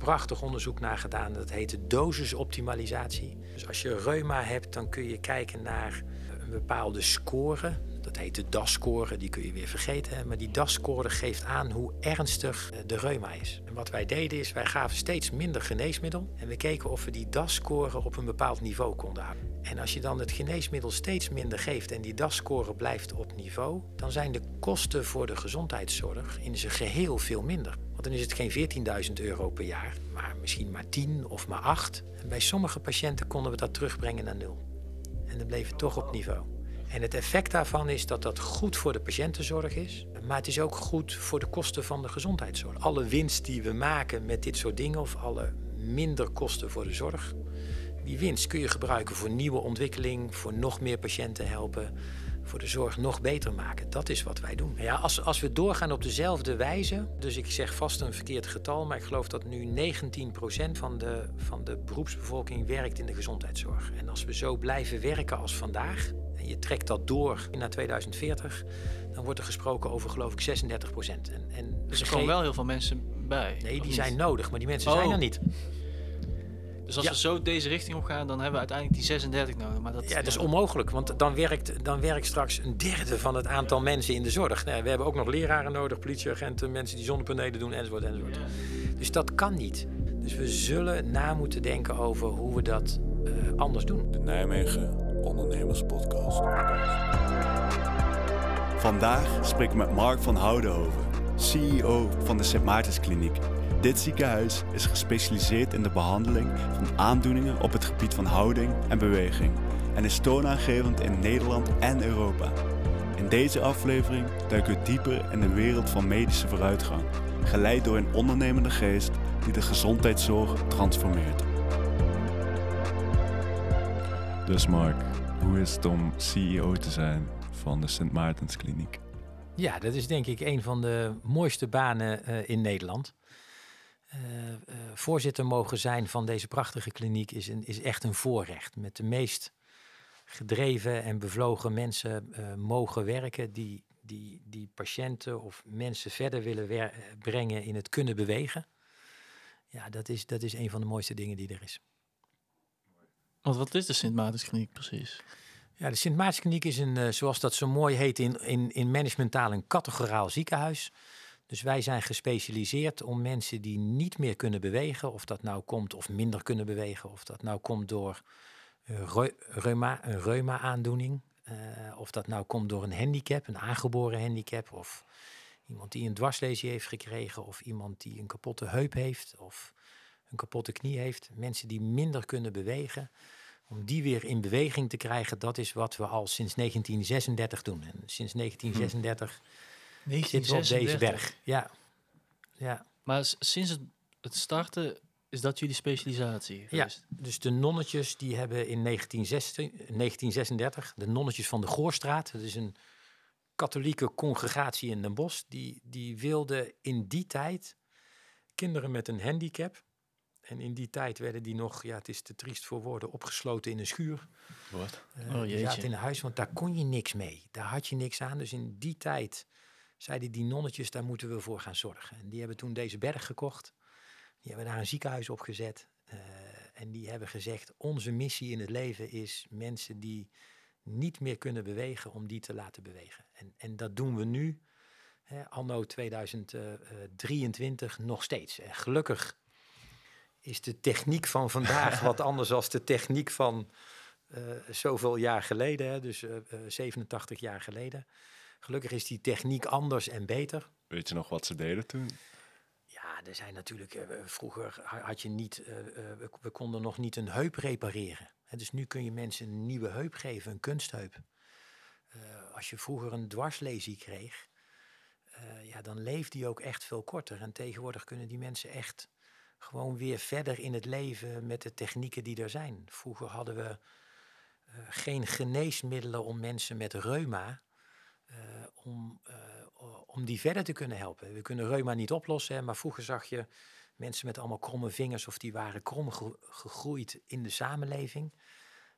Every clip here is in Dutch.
prachtig onderzoek naar gedaan. Dat heet dosisoptimalisatie. Dus als je reuma hebt, dan kun je kijken naar een bepaalde score. Dat heet de DAS-score, die kun je weer vergeten. Maar die DAS-score geeft aan hoe ernstig eh, de reuma is. En wat wij deden is, wij gaven steeds minder geneesmiddel. En we keken of we die DAS-score op een bepaald niveau konden houden. En als je dan het geneesmiddel steeds minder geeft en die DAS-score blijft op niveau... dan zijn de kosten voor de gezondheidszorg in zijn geheel veel minder. Want dan is het geen 14.000 euro per jaar, maar misschien maar 10 of maar 8. En bij sommige patiënten konden we dat terugbrengen naar nul. En dan bleef het toch op niveau. En het effect daarvan is dat dat goed voor de patiëntenzorg is, maar het is ook goed voor de kosten van de gezondheidszorg. Alle winst die we maken met dit soort dingen, of alle minder kosten voor de zorg, die winst kun je gebruiken voor nieuwe ontwikkeling, voor nog meer patiënten helpen, voor de zorg nog beter maken. Dat is wat wij doen. Ja, als, als we doorgaan op dezelfde wijze, dus ik zeg vast een verkeerd getal, maar ik geloof dat nu 19% van de, van de beroepsbevolking werkt in de gezondheidszorg. En als we zo blijven werken als vandaag, en je trekt dat door naar 2040, dan wordt er gesproken over geloof ik 36 procent. En, en Dus er komen wel heel veel mensen bij. Nee, die niet? zijn nodig, maar die mensen Oh. zijn er niet. Dus als Ja. we zo deze richting op gaan, dan hebben we uiteindelijk die 36 nodig. Maar dat, Ja, dat is onmogelijk, want dan werkt, dan werkt straks een derde van het aantal mensen in de zorg. Nou, we hebben ook nog leraren nodig, politieagenten, mensen die zonnepanelen doen, enzovoort, enzovoort. Dus dat kan niet. Dus we zullen na moeten denken over hoe we dat eh, anders doen. De Nijmegen Ondernemers Podcast. Vandaag spreek ik met Mark van Houdenhoven, CEO van de Sint Maartenskliniek. Dit ziekenhuis is gespecialiseerd in de behandeling van aandoeningen op het gebied van houding en beweging en is toonaangevend in Nederland en Europa. In deze aflevering duiken we dieper in de wereld van medische vooruitgang, geleid door een ondernemende geest die de gezondheidszorg transformeert. Dus Mark, hoe is het om CEO te zijn van de Sint Maartenskliniek? Ja, dat is denk ik een van de mooiste banen eh, in Nederland. Eh, eh, voorzitter mogen zijn van deze prachtige kliniek is, een, is echt een voorrecht. Met de meest gedreven en bevlogen mensen mogen werken die, die, die patiënten of mensen verder willen brengen in het kunnen bewegen. Ja, dat is, dat is een van de mooiste dingen die er is. Want wat is de Sint Maartenskliniek precies? Ja, de Sint Maartenskliniek is een, eh, zoals dat zo mooi heet in, in, in managementtaal, een categoraal ziekenhuis. Dus wij zijn gespecialiseerd om mensen die niet meer kunnen bewegen, of dat nou komt of minder kunnen bewegen, of dat nou komt door eh, reu- reuma, een reuma-aandoening, eh, of dat nou komt door een handicap, een aangeboren handicap, of iemand die een dwarslesie heeft gekregen, of iemand die een kapotte heup heeft, of een kapotte knie heeft. Mensen die minder kunnen bewegen, om die weer in beweging te krijgen, dat is wat we al sinds 1936 doen. En sinds 1936 zitten we op deze berg. Ja, ja. Maar sinds het, het starten is dat jullie specialisatie Ja, geweest? dus de nonnetjes die hebben in 1916 1936, de nonnetjes van de Goorstraat, dat is een katholieke congregatie in Den Bosch, die, die wilden in die tijd kinderen met een handicap, en in die tijd werden die nog, ja het is te triest voor woorden, opgesloten in een schuur. Wat? Eh, Oh, die zaten in een huis, want daar kon je niks mee. Daar had je niks aan. Dus in die tijd zeiden die nonnetjes, daar moeten we voor gaan zorgen. En die hebben toen deze berg gekocht. Die hebben daar een ziekenhuis op gezet. eh, en die hebben gezegd, onze missie in het leven is mensen die niet meer kunnen bewegen, om die te laten bewegen. En, en dat doen we nu, hè, anno 2023, nog steeds. En gelukkig is de techniek van vandaag wat anders dan de techniek van eh, zoveel jaar geleden, hè, dus eh, eh, 87 jaar geleden. Gelukkig is die techniek anders en beter. Weet je nog wat ze deden toen? Ja, er zijn natuurlijk, eh, vroeger ha- had je niet, eh, eh, we, we konden nog niet een heup repareren. Hè, dus nu kun je mensen een nieuwe heup geven, een kunstheup. Eh, als je vroeger een dwarslesie kreeg, eh, ja, dan leefde die ook echt veel korter. En tegenwoordig kunnen die mensen echt gewoon weer verder in het leven met de technieken die er zijn. Vroeger hadden we eh, geen geneesmiddelen om mensen met reuma, eh, om, eh, om die verder te kunnen helpen. We kunnen reuma niet oplossen, hè, maar vroeger zag je mensen met allemaal kromme vingers of die waren krom ge- gegroeid in de samenleving.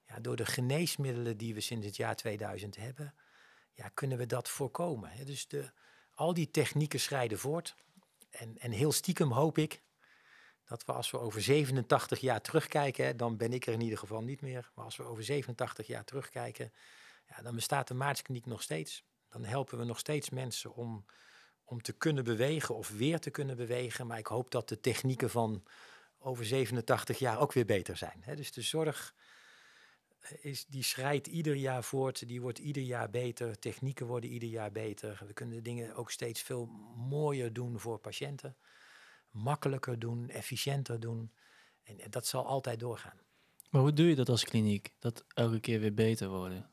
Ja, door de geneesmiddelen die we sinds het jaar 2000 hebben, ja, kunnen we dat voorkomen. Hè. Dus de, al die technieken schrijden voort. En, en heel stiekem hoop ik dat we als we over 87 jaar terugkijken, dan ben ik er in ieder geval niet meer, maar als we over 87 jaar terugkijken, ja, dan bestaat de maartskliniek nog steeds. Dan helpen we nog steeds mensen om, om te kunnen bewegen of weer te kunnen bewegen. Maar ik hoop dat de technieken van over 87 jaar ook weer beter zijn. Dus de zorg eh, is, die schrijdt ieder jaar voort, die wordt ieder jaar beter. Technieken worden ieder jaar beter. We kunnen dingen ook steeds veel mooier doen voor patiënten. Makkelijker doen, efficiënter doen. En dat zal altijd doorgaan. Maar hoe doe je dat als kliniek? Dat elke keer weer beter worden?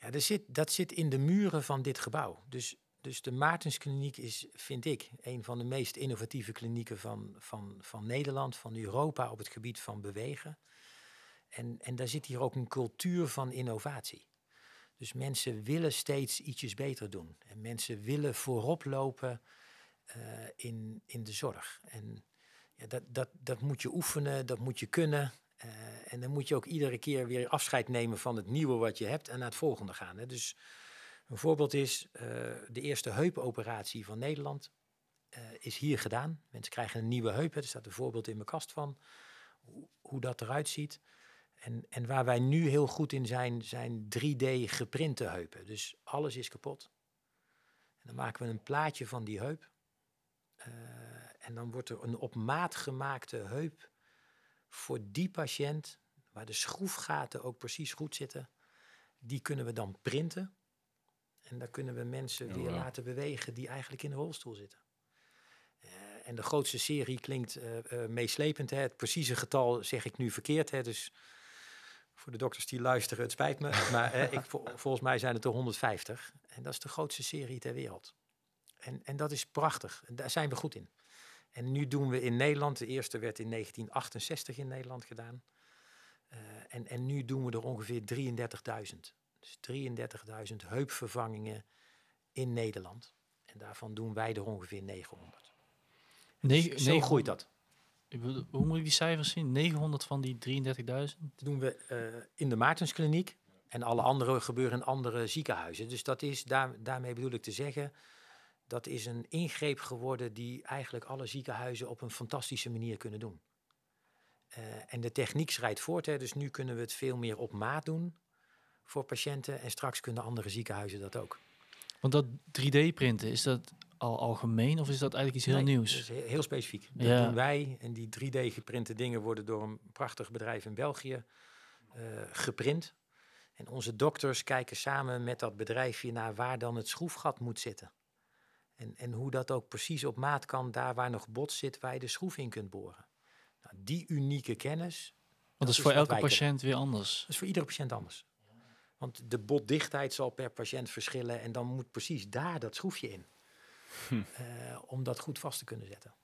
Ja, er zit, dat zit in de muren van dit gebouw. Dus, dus de Maartenskliniek is, vind ik, een van de meest innovatieve klinieken van, van, van Nederland, van Europa op het gebied van bewegen. En, en daar zit hier ook een cultuur van innovatie. Dus mensen willen steeds ietsjes beter doen. En mensen willen voorop lopen in, in de zorg. En ja, dat, dat, dat moet je oefenen, dat moet je kunnen. Eh, en dan moet je ook iedere keer weer afscheid nemen van het nieuwe wat je hebt en naar het volgende gaan. Hè. Dus een voorbeeld is eh, de eerste heupoperatie van Nederland eh, is hier gedaan. Mensen krijgen een nieuwe heup. Er staat een voorbeeld in mijn kast van hoe, hoe dat eruit ziet. En, en waar wij nu heel goed in zijn, zijn 3D geprinte heupen. Dus alles is kapot. En dan maken we een plaatje van die heup. Eh, en dan wordt er een op maat gemaakte heup voor die patiënt, waar de schroefgaten ook precies goed zitten, die kunnen we dan printen. En daar kunnen we mensen Oh, weer laten bewegen die eigenlijk in een rolstoel zitten. Eh, en de grootste serie klinkt eh, meeslepend. Hè. Het precieze getal zeg ik nu verkeerd. Hè. Dus voor de dokters die luisteren, het spijt me. Maar ik, vol- volgens mij zijn het er 150. En dat is de grootste serie ter wereld. En, en dat is prachtig. En daar zijn we goed in. En nu doen we in Nederland, de eerste werd in 1968 in Nederland gedaan. Eh, en, en nu doen we er ongeveer 33.000. Dus 33.000 heupvervangingen in Nederland. En daarvan doen wij er ongeveer 900. Negen- Dus Zo 900 groeit dat. Ik bedoel, Hoe moet ik die cijfers zien? 900 van die 33.000? Dat doen we eh, in de Maartenskliniek. En alle andere gebeuren in andere ziekenhuizen. Dus dat is, daar, daarmee bedoel ik te zeggen, dat is een ingreep geworden die eigenlijk alle ziekenhuizen op een fantastische manier kunnen doen. Eh, en de techniek schrijdt voort, hè, dus nu kunnen we het veel meer op maat doen voor patiënten. En straks kunnen andere ziekenhuizen dat ook. Want dat 3D-printen, is dat al algemeen of is dat eigenlijk iets heel Nee, nieuws? dat is he- heel specifiek. Dat Ja. doen wij. En die 3D-geprinte dingen worden door een prachtig bedrijf in België eh, geprint. En onze dokters kijken samen met dat bedrijfje naar waar dan het schroefgat moet zitten. En, en hoe dat ook precies op maat kan, daar waar nog bot zit, waar je de schroef in kunt boren. Nou, die unieke kennis, Want dat is voor elke kunnen. patiënt weer anders. dat is voor iedere patiënt anders. Want de botdichtheid zal per patiënt verschillen en dan moet precies daar dat schroefje in. eh, om dat goed vast te kunnen zetten.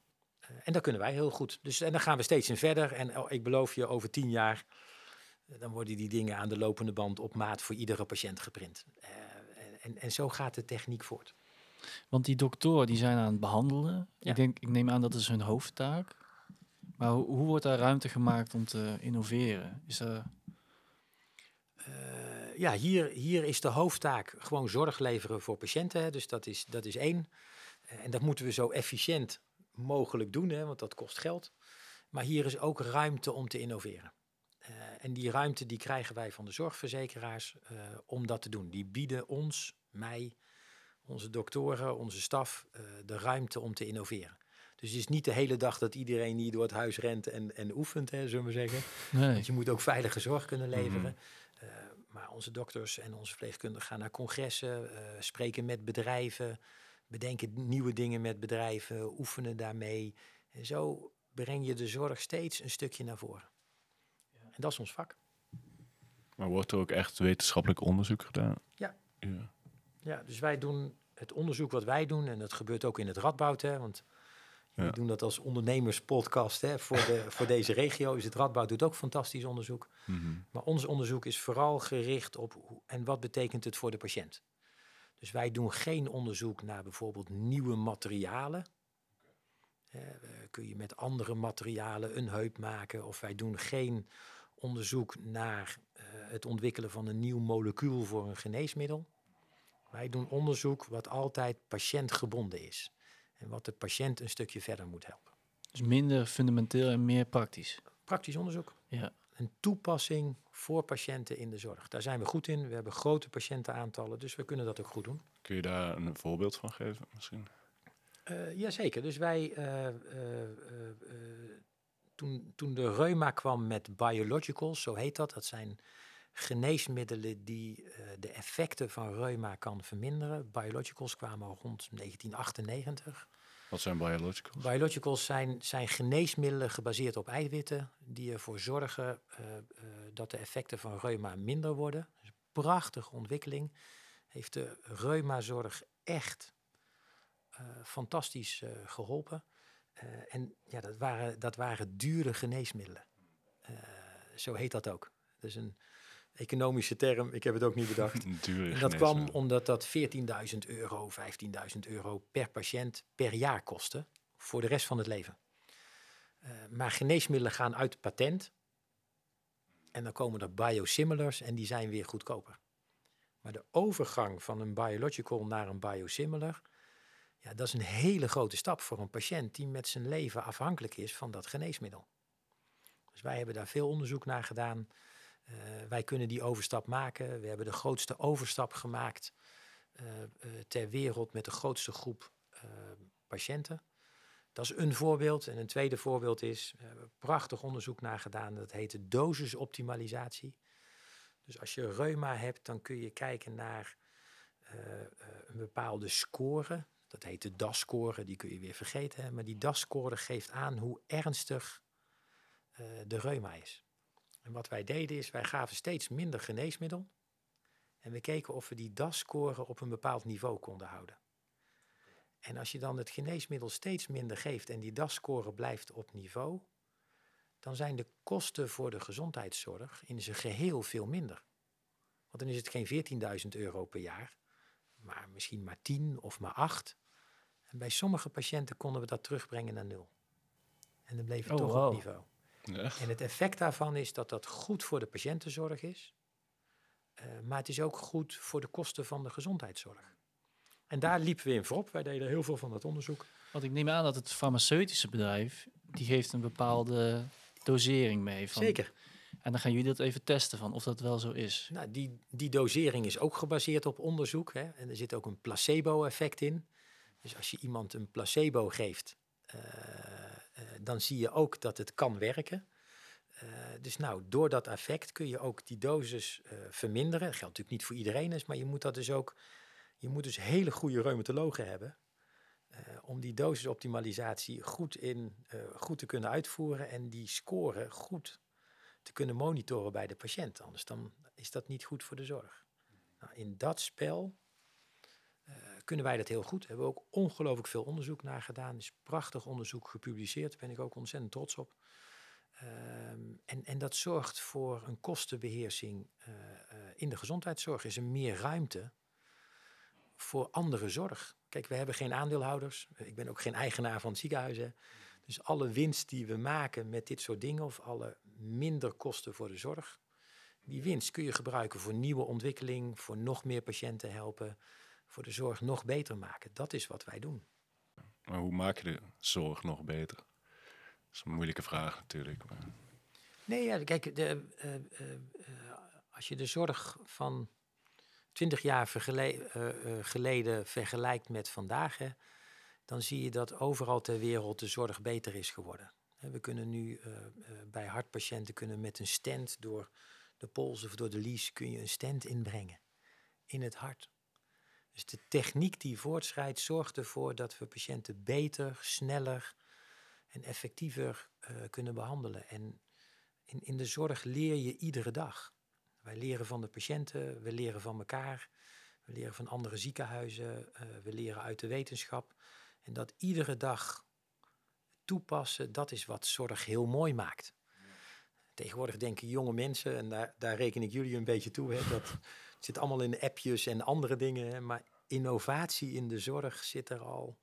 Eh, en dat kunnen wij heel goed. Dus, en dan gaan we steeds in verder. En oh, ik beloof je, over tien jaar, eh, dan worden die dingen aan de lopende band op maat voor iedere patiënt geprint. En, en zo gaat de techniek voort. Want die doktoren die zijn aan het behandelen. Ja. Ik, denk, ik neem aan dat is hun hoofdtaak. Maar hoe, hoe wordt daar ruimte gemaakt om te innoveren? Is er, Eh, ja, hier, hier is de hoofdtaak gewoon zorg leveren voor patiënten. Hè. Dus dat is, dat is één. Eh, en dat moeten we zo efficiënt mogelijk doen, hè, want dat kost geld. Maar hier is ook ruimte om te innoveren. Eh, en die ruimte die krijgen wij van de zorgverzekeraars eh, om dat te doen. Die bieden ons, mij, onze doktoren, onze staf, eh, de ruimte om te innoveren. Dus het is niet de hele dag dat iedereen hier door het huis rent en, en oefent, hè, zullen we zeggen. nee. Want je moet ook veilige zorg kunnen leveren. Eh, maar onze dokters en onze verpleegkundigen gaan naar congressen, eh, spreken met bedrijven, bedenken nieuwe dingen met bedrijven, oefenen daarmee. En zo breng je de zorg steeds een stukje naar voren. En dat is ons vak. Maar wordt er ook echt wetenschappelijk onderzoek gedaan? Ja. ja. Ja, dus wij doen het onderzoek wat wij doen, en dat gebeurt ook in het Radboud, hè, want we Ja. doen dat als ondernemerspodcast hè, voor, de, voor deze regio. Dus het Radboud doet ook fantastisch onderzoek. Mhm. Maar ons onderzoek is vooral gericht op hoe, en wat betekent het voor de patiënt. Dus wij doen geen onderzoek naar bijvoorbeeld nieuwe materialen. Eh, kun je met andere materialen een heup maken? Of wij doen geen onderzoek naar eh, het ontwikkelen van een nieuw molecuul voor een geneesmiddel. Wij doen onderzoek wat altijd patiëntgebonden is. En wat de patiënt een stukje verder moet helpen. Dus minder fundamenteel en meer praktisch. Praktisch onderzoek. Ja. Een toepassing voor patiënten in de zorg. Daar zijn we goed in. We hebben grote patiëntenaantallen, dus we kunnen dat ook goed doen. Kun je daar een voorbeeld van geven misschien? Uh, jazeker. Dus wij, uh, uh, toen, toen de reuma kwam met biologicals, zo heet dat, dat zijn geneesmiddelen die de effecten van reuma kan verminderen. Biologicals kwamen al rond 1998. Wat zijn biologicals? Biologicals zijn, zijn geneesmiddelen gebaseerd op eiwitten die ervoor zorgen dat de effecten van reuma minder worden. Dus prachtige ontwikkeling. Heeft de reumazorg echt fantastisch geholpen. En ja, dat waren, dat waren dure geneesmiddelen. zo heet dat ook. Is een economische term, ik heb het ook niet bedacht. Dure en dat kwam omdat dat 14.000 euro, 15.000 euro per patiënt per jaar kostte. Voor de rest van het leven. maar geneesmiddelen gaan uit patent. En dan komen er biosimilars en die zijn weer goedkoper. Maar de overgang van een biological naar een biosimilar ja, dat is een hele grote stap voor een patiënt die met zijn leven afhankelijk is van dat geneesmiddel. Dus wij hebben daar veel onderzoek naar gedaan. Uh, wij kunnen die overstap maken. We hebben de grootste overstap gemaakt uh, uh, ter wereld met de grootste groep patiënten. Dat is een voorbeeld. En een tweede voorbeeld is, we hebben prachtig onderzoek naar gedaan. Dat heet de dosisoptimalisatie. Dus als je reuma hebt, dan kun je kijken naar een bepaalde score dat heet de DAS-score, die kun je weer vergeten. Maar die DAS-score geeft aan hoe ernstig de reuma is. En wat wij deden is, wij gaven steeds minder geneesmiddel. En we keken of we die DAS-score op een bepaald niveau konden houden. En als je dan het geneesmiddel steeds minder geeft en die DAS-score blijft op niveau, dan zijn de kosten voor de gezondheidszorg in zijn geheel veel minder. Want dan is het geen 14.000 euro per jaar, maar misschien maar 10 of maar 8. En bij sommige patiënten konden we dat terugbrengen naar nul. En dan bleef het Oh, toch wow. op niveau. Ja. En het effect daarvan is dat dat goed voor de patiëntenzorg is. eh, maar het is ook goed voor de kosten van de gezondheidszorg. En daar liepen we in voorop. Wij deden heel veel van dat onderzoek. Want ik neem aan dat het farmaceutische bedrijf, die geeft een bepaalde dosering mee. Van, Zeker. En dan gaan jullie dat even testen van of dat wel zo is. Nou, die, die dosering is ook gebaseerd op onderzoek. Hè? En er zit ook een placebo-effect in. Dus als je iemand een placebo geeft, eh, dan zie je ook dat het kan werken. Eh, dus nou, door dat effect kun je ook die dosis eh, verminderen. Dat geldt natuurlijk niet voor iedereen, dus, maar je moet dat dus ook. Je moet dus hele goede reumatologen hebben. eh, om die dosisoptimalisatie goed, in, goed te kunnen uitvoeren en die score goed te kunnen monitoren bij de patiënt. Anders dan is dat niet goed voor de zorg. Nou, in dat spel kunnen wij dat heel goed. Hebben we ook ongelooflijk veel onderzoek naar gedaan. Er is prachtig onderzoek gepubliceerd. Daar ben ik ook ontzettend trots op. Ehm, en, en dat zorgt voor een kostenbeheersing eh, eh, in de gezondheidszorg. Is er meer ruimte voor andere zorg. Kijk, we hebben geen aandeelhouders. Ik ben ook geen eigenaar van ziekenhuizen. Dus alle winst die we maken met dit soort dingen, of alle minder kosten voor de zorg, die winst kun je gebruiken voor nieuwe ontwikkeling, voor nog meer patiënten helpen, voor de zorg nog beter maken. Dat is wat wij doen. Maar hoe maak je de zorg nog beter? Dat is een moeilijke vraag natuurlijk. Maar... Nee, ja, kijk, de, eh, eh, eh, als je de zorg van 20 jaar vergele- geleden vergelijkt met vandaag, hè, dan zie je dat overal ter wereld de zorg beter is geworden. We kunnen nu bij hartpatiënten kunnen met een stent door de pols of door de lies kun je een stent inbrengen in het hart. Dus de techniek die voortschrijdt zorgt ervoor dat we patiënten beter, sneller en effectiever eh, kunnen behandelen. En in, in de zorg leer je iedere dag. Wij leren van de patiënten, we leren van elkaar, we leren van andere ziekenhuizen, eh, we leren uit de wetenschap. En dat iedere dag toepassen, dat is wat zorg heel mooi maakt. Tegenwoordig denken jonge mensen, en daar, daar reken ik jullie een beetje toe, hè, dat zit allemaal in appjes en andere dingen. Maar innovatie in de zorg zit er al,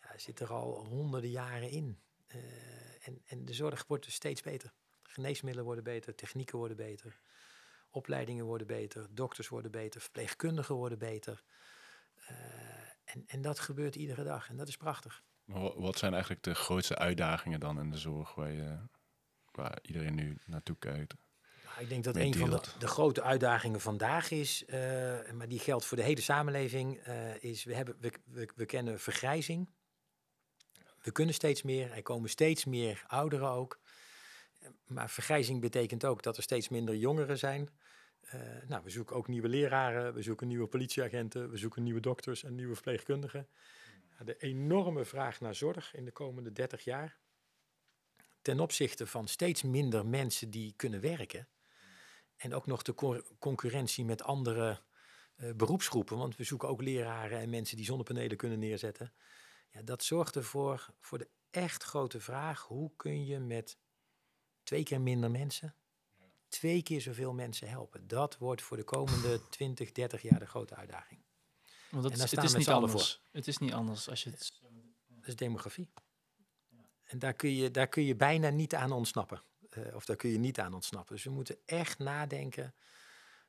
ja, zit er al honderden jaren in. Eh, en, en de zorg wordt dus steeds beter. Geneesmiddelen worden beter, technieken worden beter, opleidingen worden beter, dokters worden beter, verpleegkundigen worden beter. Eh, en, en dat gebeurt iedere dag en dat is prachtig. Wat zijn eigenlijk de grootste uitdagingen dan in de zorg waar, je, waar iedereen nu naartoe kijkt? Nou, ik denk dat Met een van de, de grote uitdagingen vandaag is, eh, maar die geldt voor de hele samenleving, eh, is we, hebben, we, we, we kennen vergrijzing. We kunnen steeds meer, er komen steeds meer ouderen ook. Eh, Maar vergrijzing betekent ook dat er steeds minder jongeren zijn. Nou, we zoeken ook nieuwe leraren, we zoeken nieuwe politieagenten, we zoeken nieuwe dokters en nieuwe verpleegkundigen. De enorme vraag naar zorg in de komende 30 jaar. Ten opzichte van steeds minder mensen die kunnen werken. En ook nog de co- concurrentie met andere eh, beroepsgroepen. Want we zoeken ook leraren en mensen die zonnepanelen kunnen neerzetten. Ja, dat zorgt ervoor voor de echt grote vraag: hoe kun je met twee keer minder mensen, twee keer zoveel mensen helpen? Dat wordt voor de komende 20, 30 jaar de grote uitdaging. Want dat En is, daar het is niet anders. Het is niet anders als je het... Dat is demografie. En daar kun, je, daar kun je bijna niet aan ontsnappen. Eh, of daar kun je niet aan ontsnappen. Dus we moeten echt nadenken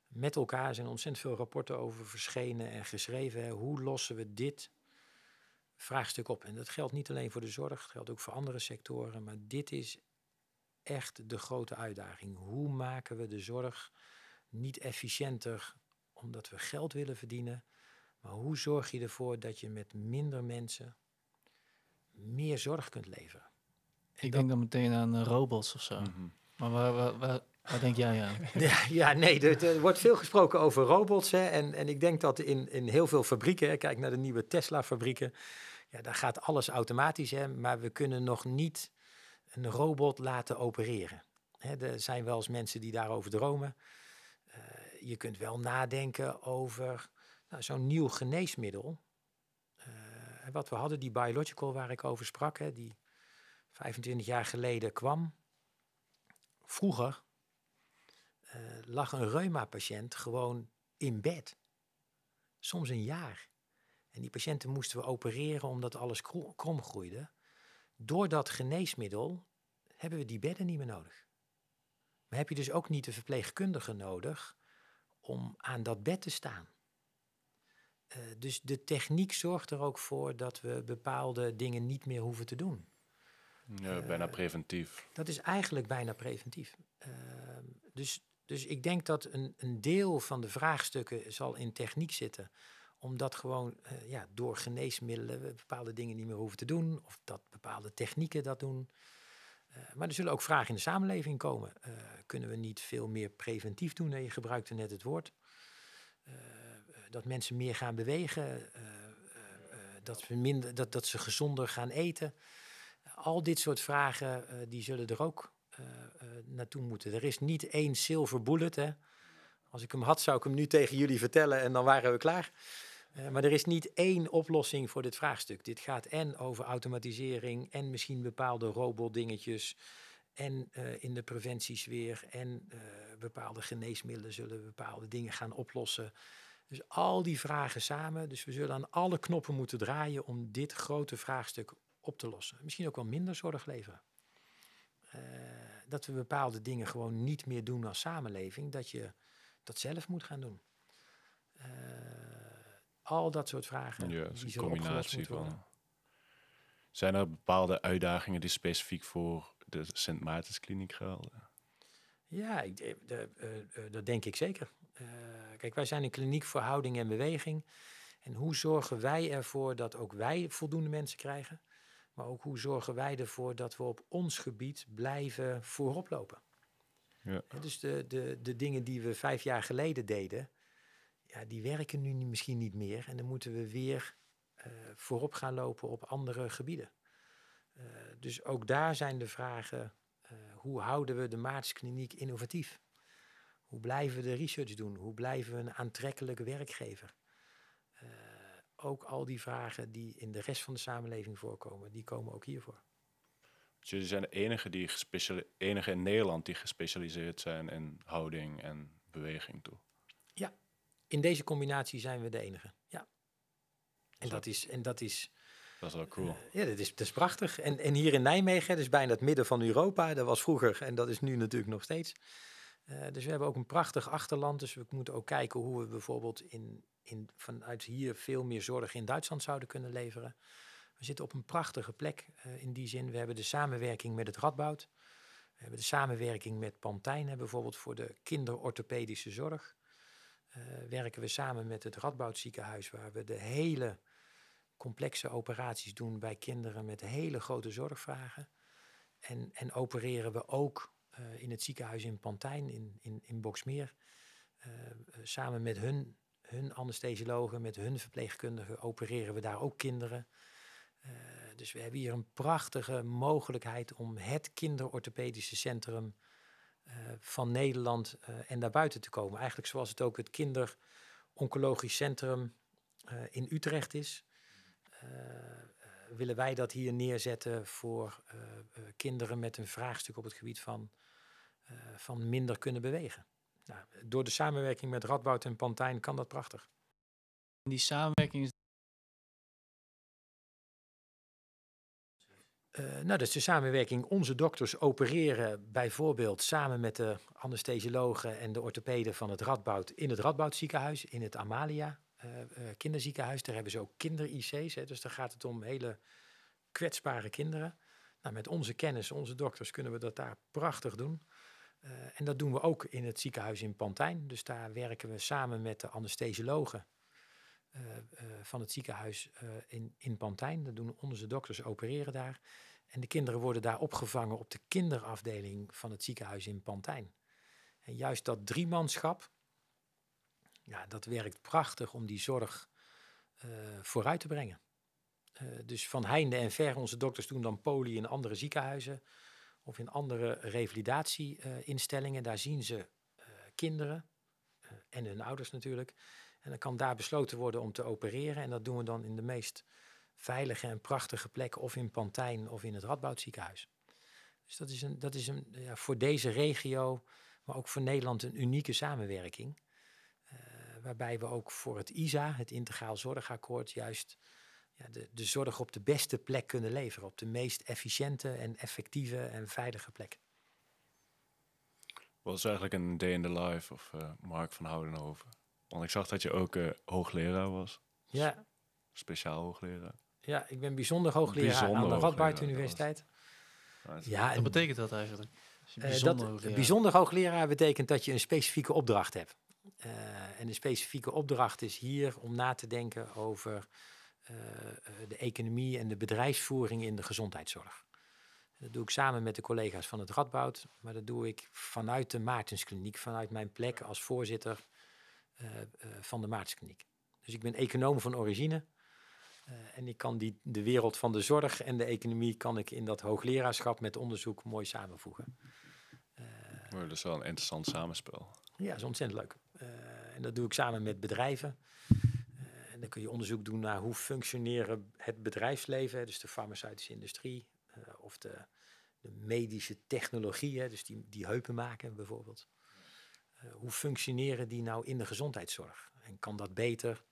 met elkaar. Zijn ontzettend veel rapporten over verschenen en geschreven. Hoe lossen we dit vraagstuk op? En dat geldt niet alleen voor de zorg, dat geldt ook voor andere sectoren. Maar dit is echt de grote uitdaging. Hoe maken we de zorg niet efficiënter omdat we geld willen verdienen? Maar hoe zorg je ervoor dat je met minder mensen meer zorg kunt leveren? Ik denk dan meteen aan eh, robots of zo. Mhm. Maar waar, waar, waar, waar denk jij aan? Ja, ja nee, er, er wordt veel gesproken over robots. Hè, en, en ik denk dat in, in heel veel fabrieken, hè, kijk naar de nieuwe Tesla-fabrieken, ja, daar gaat alles automatisch. Hè, maar we kunnen nog niet een robot laten opereren. Hè, er zijn wel eens mensen die daarover dromen. Eh, je kunt wel nadenken over nou, zo'n nieuw geneesmiddel. Eh, wat we hadden, die biological waar ik over sprak, hè, die 25 jaar geleden kwam. Vroeger eh, lag een reuma-patiënt gewoon in bed. Soms een jaar. En die patiënten moesten we opereren omdat alles kro- krom groeide. Door dat geneesmiddel hebben we die bedden niet meer nodig. Maar heb je dus ook niet de verpleegkundige nodig om aan dat bed te staan. Eh, dus de techniek zorgt er ook voor dat we bepaalde dingen niet meer hoeven te doen. Ja, bijna preventief. Dat is eigenlijk bijna preventief. Ehm, dus, dus ik denk dat een, een deel van de vraagstukken zal in techniek zitten. Omdat gewoon eh, ja, door geneesmiddelen we bepaalde dingen niet meer hoeven te doen. Of dat bepaalde technieken dat doen. Eh, maar er zullen ook vragen in de samenleving komen. Eh, kunnen we niet veel meer preventief doen? Nee, je gebruikte net het woord. Eh, eh, dat mensen meer gaan bewegen. eh, eh, eh, dat, we minder, dat, dat ze gezonder gaan eten. Al dit soort vragen eh, die zullen er ook eh, eh, naartoe moeten. Er is niet één silver bullet. Hè. Als ik hem had, zou ik hem nu tegen jullie vertellen en dan waren we klaar. Maar er is niet één oplossing voor dit vraagstuk. Dit gaat en over automatisering en misschien bepaalde robotdingetjes. En in de preventiesfeer en bepaalde geneesmiddelen zullen bepaalde dingen gaan oplossen. Dus al die vragen samen. Dus we zullen aan alle knoppen moeten draaien om dit grote vraagstuk op te lossen. Misschien ook wel minder zorg leveren. Eh, dat we bepaalde dingen gewoon niet meer doen als samenleving. Dat je dat zelf moet gaan doen. Eh, al dat soort vragen. Ja, die is een combinatie van. Zijn er bepaalde uitdagingen die specifiek voor de Sint Maartenskliniek gelden? Ja, ik, eh, de, dat denk ik zeker. Kijk, wij zijn een kliniek voor houding en beweging. En hoe zorgen wij ervoor dat ook wij voldoende mensen krijgen? Maar ook hoe zorgen wij ervoor dat we op ons gebied blijven voorop lopen? Ja. Dus de, de, de dingen die we vijf jaar geleden deden, ja, die werken nu misschien niet meer. En dan moeten we weer eh, voorop gaan lopen op andere gebieden. Eh, dus ook daar zijn de vragen, eh, hoe houden we de Maartskliniek innovatief? Hoe blijven we de research doen? Hoe blijven we een aantrekkelijke werkgever? Ook al die vragen die in de rest van de samenleving voorkomen, die komen ook hiervoor. Dus jullie zijn de enige, die enige in Nederland die gespecialiseerd zijn in houding en beweging, toch? In deze combinatie zijn we de enige. Ja. En dat is, en dat is, Dat is wel cool. eh, ja, dat is, dat is prachtig. En, en hier in Nijmegen, dat is bijna het midden van Europa. Dat was vroeger en dat is nu natuurlijk nog steeds. Eh, dus we hebben ook een prachtig achterland. Dus we moeten ook kijken hoe we bijvoorbeeld in, in, vanuit hier veel meer zorg in Duitsland zouden kunnen leveren. We zitten op een prachtige plek eh, in die zin. We hebben de samenwerking met het Radboud. We hebben de samenwerking met Pantijn, bijvoorbeeld voor de kinderorthopedische zorg. Eh, werken we samen met het Radboud ziekenhuis, waar we de hele complexe operaties doen bij kinderen met hele grote zorgvragen. En, en opereren we ook eh, in het ziekenhuis in Pantijn, in, in, in Boksmeer. Samen met hun, hun anesthesiologen, met hun verpleegkundigen, opereren we daar ook kinderen. Eh, dus we hebben hier een prachtige mogelijkheid om het kinderorthopedische centrum eh, van Nederland eh, en daarbuiten te komen. Eigenlijk zoals het ook het kinderoncologisch centrum in Utrecht is. willen wij dat hier neerzetten voor kinderen met een vraagstuk op het gebied van, van minder kunnen bewegen. Nou, door de samenwerking met Radboud en Pantijn kan dat prachtig. Die samenwerking is Eh, nou, dat is de samenwerking. Onze dokters opereren bijvoorbeeld samen met de anesthesiologen en de orthopeden van het Radboud in het Radboud ziekenhuis, in het Amalia eh, eh, kinderziekenhuis. Daar hebben ze ook kinder-IC's, hè, dus daar gaat het om hele kwetsbare kinderen. Nou, met onze kennis, onze dokters, kunnen we dat daar prachtig doen. Eh, en dat doen we ook in het ziekenhuis in Pantijn. Dus daar werken we samen met de anesthesiologen eh, eh, van het ziekenhuis in, in Pantijn. Dat doen onze dokters, opereren daar. En de kinderen worden daar opgevangen op de kinderafdeling van het ziekenhuis in Pantijn. En juist dat driemanschap, ja, dat werkt prachtig om die zorg vooruit te brengen. Dus van heinde en ver, onze dokters doen dan poli in andere ziekenhuizen of in andere revalidatieinstellingen. daar zien ze eh, kinderen eh, en hun ouders natuurlijk. En dan kan daar besloten worden om te opereren. En dat doen we dan in de meest veilige en prachtige plekken, of in Pantijn of in het Radboud ziekenhuis. Dus dat is, een, dat is een, ja, voor deze regio, maar ook voor Nederland, een unieke samenwerking. Eh, waarbij we ook voor het ISA, het Integraal Zorgakkoord, juist ja, de, de zorg op de beste plek kunnen leveren. Op de meest efficiënte en effectieve en veilige plek. Wat is eigenlijk een day in the life of eh, Mark van Houdenhoven? Want ik zag dat je ook eh, hoogleraar was, Ja, speciaal hoogleraar. ja ik ben bijzonder hoogleraar Bijzonder aan de Radboud was- Universiteit. Ja, Wat en betekent dat eigenlijk? Eh, bijzonder dat, hoogleraar- bijzonder hoogleraar betekent dat je een specifieke opdracht hebt. Eh, en de specifieke opdracht is hier om na te denken over de economie en de bedrijfsvoering in de gezondheidszorg. Dat doe ik samen met de collega's van het Radboud, maar dat doe ik vanuit de Maartenskliniek, vanuit mijn plek als voorzitter eh, eh, van de Maartenskliniek. Dus ik ben econoom van origine. eh, en ik kan die, de wereld van de zorg en de economie kan ik in dat hoogleraarschap met onderzoek mooi samenvoegen. Oh, dat is wel een interessant samenspel. Ja, dat is ontzettend leuk. Eh, en dat doe ik samen met bedrijven. En dan kun je onderzoek doen naar hoe functioneren het bedrijfsleven, dus de farmaceutische industrie eh, of de, de medische technologie, hè, dus die, die heupen maken bijvoorbeeld. Eh, hoe functioneren die nou in de gezondheidszorg? En kan dat beter?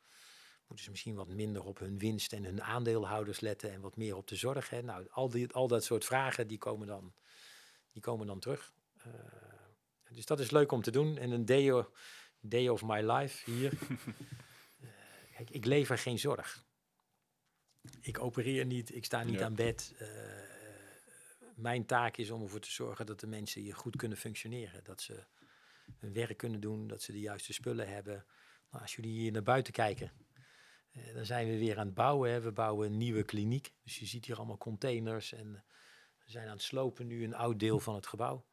Moeten ze misschien wat minder op hun winst en hun aandeelhouders letten en wat meer op de zorg? Hè? Nou, al, die, al dat soort vragen die komen dan, die komen dan terug. Eh, dus dat is leuk om te doen. En een day of my life hier. Kijk, ik lever geen zorg. Ik opereer niet, ik sta niet Ja. aan bed. Eh, mijn taak is om ervoor te zorgen dat de mensen hier goed kunnen functioneren. Dat ze hun werk kunnen doen, dat ze de juiste spullen hebben. Nou, als jullie hier naar buiten kijken, eh, dan zijn we weer aan het bouwen. Hè. We bouwen een nieuwe kliniek. Dus je ziet hier allemaal containers. En we zijn aan het slopen nu een oud deel van het gebouw.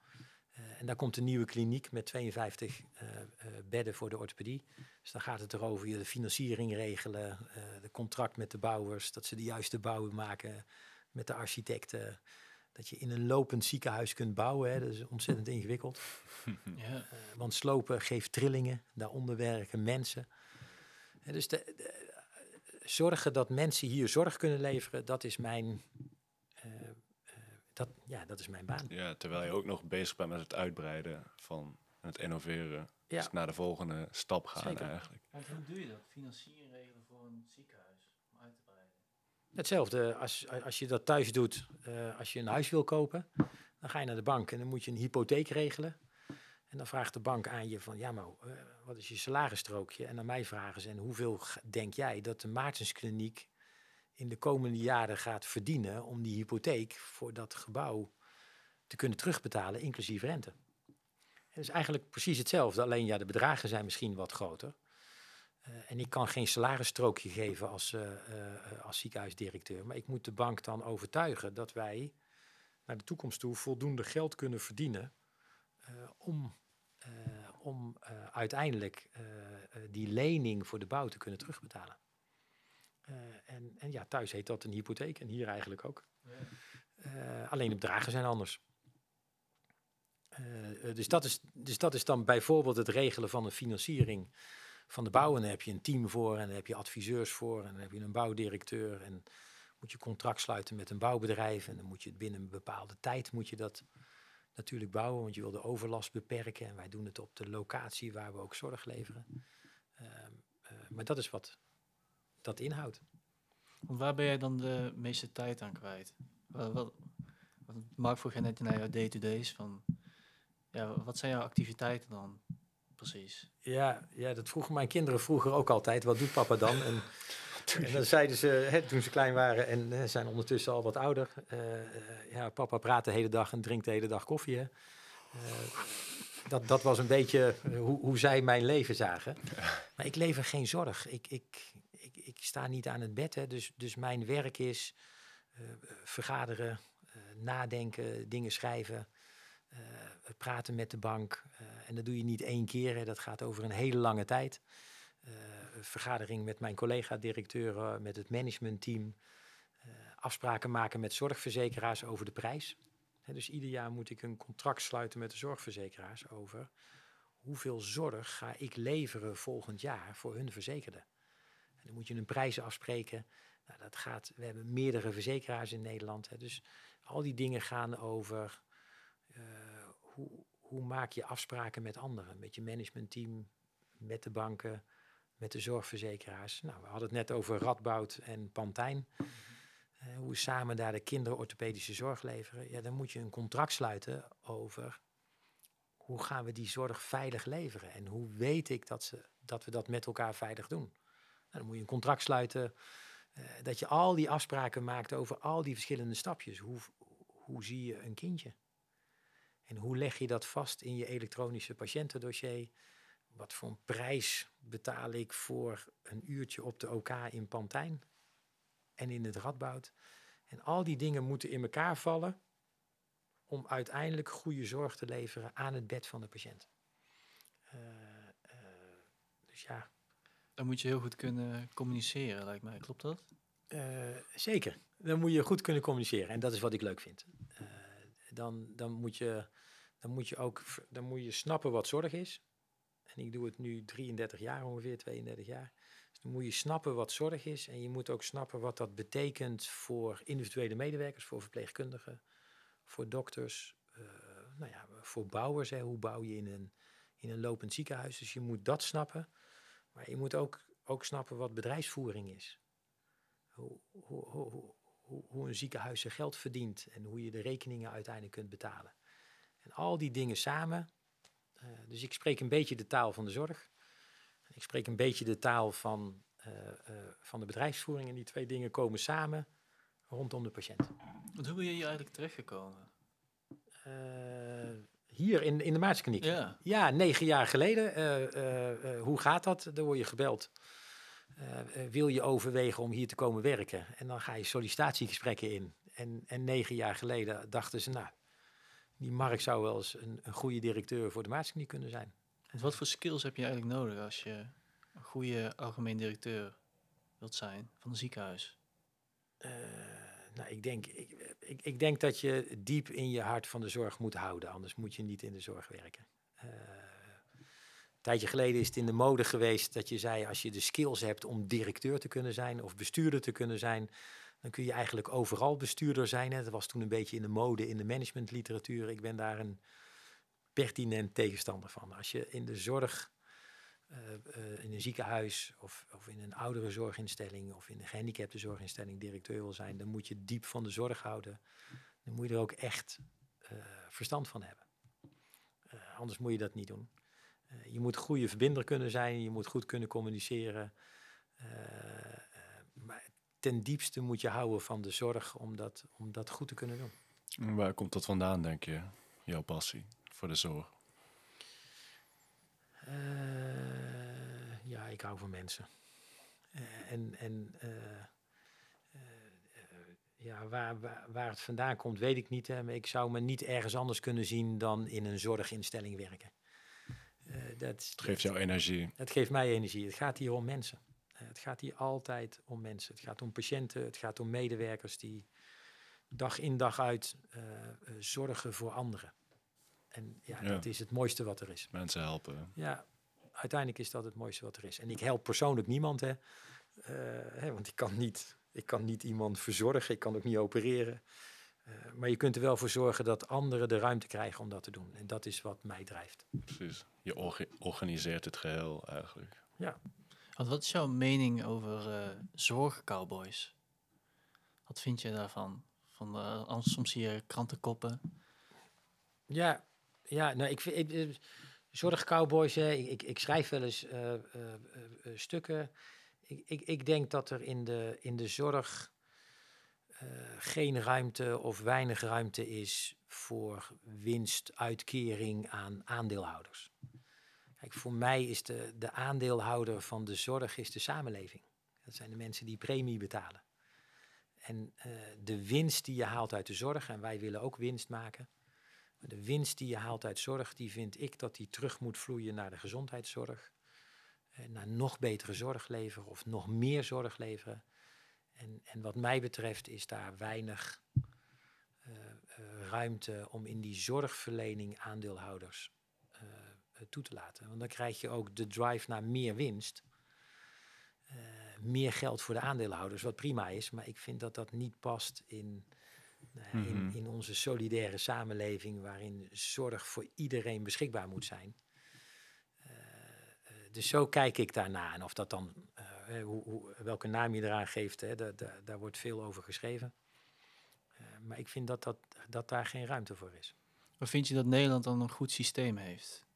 Eh, en daar komt een nieuwe kliniek met 52 eh, eh, bedden voor de orthopedie. Dus dan gaat het erover je de financiering regelen, de contract met de bouwers, dat ze de juiste bouwen maken met de architecten. Dat je in een lopend ziekenhuis kunt bouwen, hè. dat is ontzettend ingewikkeld. Ja. Want slopen geeft trillingen, daaronder werken mensen. En dus de, de- zorgen dat mensen hier zorg kunnen leveren, dat is mijn, dat, ja, dat is mijn baan. Ja, terwijl je ook nog bezig bent met het uitbreiden van het innoveren. Ja. Dus naar de volgende stap gaan Zeker. eigenlijk. Want hoe doe je dat? Financiering regelen voor een ziekenhuis om uit te breiden. Hetzelfde als, als je dat thuis doet, eh, als je een huis wil kopen, dan ga je naar de bank en dan moet je een hypotheek regelen. En dan vraagt de bank aan je van, ja maar eh, wat is je salarisstrookje? En aan mij vragen ze, en hoeveel denk jij dat de Maartenskliniek in de komende jaren gaat verdienen om die hypotheek voor dat gebouw te kunnen terugbetalen, inclusief rente. Het is eigenlijk precies hetzelfde, alleen ja, de bedragen zijn misschien wat groter. Uh, en ik kan geen salarisstrookje geven als, uh, uh, als ziekenhuisdirecteur, maar ik moet de bank dan overtuigen dat wij naar de toekomst toe voldoende geld kunnen verdienen om, om uiteindelijk die lening voor de bouw te kunnen terugbetalen. En, en ja, thuis heet dat een hypotheek en hier eigenlijk ook. Ja. alleen de bedragen zijn anders. Uh, dus, dat is, dus dat is dan bijvoorbeeld het regelen van de financiering van de bouw. En daar heb je een team voor en daar heb je adviseurs voor en dan heb je een bouwdirecteur. En moet je contract sluiten met een bouwbedrijf en dan moet je het binnen een bepaalde tijd moet je dat natuurlijk bouwen, want je wil de overlast beperken. En wij doen het op de locatie waar we ook zorg leveren. Uh, uh, maar dat is wat dat inhoudt. Waar ben jij dan de meeste tijd aan kwijt? Wat, wat, wat je net naar jouw day-to-days van ja, wat zijn jouw activiteiten dan precies? Ja, ja, dat vroegen mijn kinderen vroeger ook altijd. Wat doet papa dan? En, en dan zeiden ze, hè, toen ze klein waren en hè, zijn ondertussen al wat ouder. Uh, ja, papa praat de hele dag en drinkt de hele dag koffie. Hè. Uh, dat, dat was een beetje hoe, hoe zij mijn leven zagen. Maar ik lever geen zorg. Ik, ik, ik, sta niet aan het bed. Hè. Dus, dus mijn werk is uh, vergaderen, nadenken, dingen schrijven. Uh, praten met de bank. En dat doe je niet één keer, hè, dat gaat over een hele lange tijd. Vergadering met mijn collega-directeuren, met het managementteam. afspraken maken met zorgverzekeraars over de prijs. Hè, dus ieder jaar moet ik een contract sluiten met de zorgverzekeraars over hoeveel zorg ga ik leveren volgend jaar voor hun verzekerden. Dan moet je een prijs afspreken. Nou, dat gaat, we hebben meerdere verzekeraars in Nederland. Hè, dus al die dingen gaan over uh, hoe, hoe, maak je afspraken met anderen, met je managementteam, met de banken, met de zorgverzekeraars. Nou, we hadden het net over Radboud en Pantijn. Uh, hoe samen daar de kinderorthopedische zorg leveren. Ja, dan moet je een contract sluiten over hoe gaan we die zorg veilig leveren. En hoe weet ik dat, ze, dat we dat met elkaar veilig doen. Nou, dan moet je een contract sluiten. Uh, dat je al die afspraken maakt over al die verschillende stapjes. Hoe, hoe zie je een kindje? En hoe leg je dat vast in je elektronische patiëntendossier? Wat voor een prijs betaal ik voor een uurtje op de OK in Pantijn en in het Radboud? En al die dingen moeten in elkaar vallen om uiteindelijk goede zorg te leveren aan het bed van de patiënt. Uh, uh, dus ja. Dan moet je heel goed kunnen communiceren, lijkt mij. Klopt dat? Uh, zeker. Dan moet je goed kunnen communiceren. En dat is wat ik leuk vind. dan, dan moet je dan moet je ook dan moet je snappen wat zorg is. En ik doe het nu 33 jaar, ongeveer 32 jaar. Dus dan moet je snappen wat zorg is. En je moet ook snappen wat dat betekent voor individuele medewerkers, voor verpleegkundigen, voor dokters, uh, nou ja, voor bouwers. Hè. Hoe bouw je in een, in een lopend ziekenhuis? Dus je moet dat snappen. Maar je moet ook, ook snappen wat bedrijfsvoering is. Hoe, hoe, hoe, hoe, hoe een ziekenhuis zijn geld verdient en hoe je de rekeningen uiteindelijk kunt betalen. En al die dingen samen. Uh, dus ik spreek een beetje de taal van de zorg. Ik spreek een beetje de taal van, uh, uh, van de bedrijfsvoering. En die twee dingen komen samen rondom de patiënt. Want hoe ben je hier eigenlijk terechtgekomen? Hier in, in de Maartskliniek? Ja. ja, negen jaar geleden. hoe gaat dat? Dan word je gebeld. wil je overwegen om hier te komen werken? En dan ga je sollicitatiegesprekken in. En, en negen jaar geleden dachten ze, nou, die Mark zou wel eens een, een goede directeur voor de maatschappij kunnen zijn. En wat voor skills heb je eigenlijk nodig als je een goede algemeen directeur wilt zijn van een ziekenhuis? Uh, nou, ik denk, ik, ik, ik, denk dat je diep in je hart van de zorg moet houden, anders moet je niet in de zorg werken. Uh, een tijdje geleden is het in de mode geweest dat je zei: als je de skills hebt om directeur te kunnen zijn of bestuurder te kunnen zijn, dan kun je eigenlijk overal bestuurder zijn. Dat was toen een beetje in de mode in de managementliteratuur. Ik ben daar een pertinent tegenstander van. Als je in de zorg, uh, uh, in een ziekenhuis of, of in een oudere zorginstelling of in een gehandicapte zorginstelling directeur wil zijn, dan moet je diep van de zorg houden. Dan moet je er ook echt uh, verstand van hebben. anders moet je dat niet doen. je moet goede verbinder kunnen zijn, je moet goed kunnen communiceren. maar ten diepste moet je houden van de zorg om dat, goed te kunnen doen. En Waar komt dat vandaan, denk je? Jouw passie voor de zorg? Eh, ja, ik hou van mensen. Eh, en en eh, eh, ja, waar, waar, waar het vandaan komt, weet ik niet. Hè, maar ik zou me niet ergens anders kunnen zien dan in een zorginstelling werken. Dat, Het geeft jou energie. Het geeft mij energie. Het gaat hier om mensen. Het gaat hier altijd om mensen. Het gaat om patiënten, het gaat om medewerkers die dag in dag uit zorgen voor anderen. En ja, Ja. dat is het mooiste wat er is. Mensen helpen. Ja, uiteindelijk is dat het mooiste wat er is. En ik help persoonlijk niemand, hè. Eh, hè, want ik kan, niet, ik kan niet iemand verzorgen, ik kan ook niet opereren. Eh, maar je kunt er wel voor zorgen dat anderen de ruimte krijgen om dat te doen. En dat is wat mij drijft. Precies. Je orga- organiseert het geheel eigenlijk. Want wat is jouw mening over eh zorgcowboys? Wat vind je daarvan? Van, als soms zie je krantenkoppen. Ja, ja nou, ik vind ik, zorgcowboys. Hè, ik, ik, ik schrijf wel eens eh, eh, eh, stukken. Ik, ik, ik denk dat er in de, in de zorg geen ruimte of weinig ruimte is voor winstuitkering aan aandeelhouders. Kijk, voor mij is de, de aandeelhouder van de zorg is de samenleving. Dat zijn de mensen die premie betalen. En de winst die je haalt uit de zorg, en wij willen ook winst maken. De winst die je haalt uit zorg, die vind ik dat die terug moet vloeien naar de gezondheidszorg. Eh, naar nog betere zorg leveren of nog meer zorg leveren. En, en wat mij betreft is daar weinig eh, eh, ruimte om in die zorgverlening aandeelhouders toe te laten. Want dan krijg je ook de drive naar meer winst. Meer geld voor de aandeelhouders, wat prima is. Maar ik vind dat dat niet past in, ja, in, Mhm. in onze solidaire samenleving, waarin zorg voor iedereen beschikbaar moet zijn. Eh, eh, dus zo kijk ik daarna. En of dat dan, eh, hoe, hoe, welke naam je eraan geeft, hè, da- da- daar wordt veel over geschreven. Maar ik vind dat, dat, dat daar geen ruimte voor is. Maar vind je dat Nederland dan een goed systeem heeft?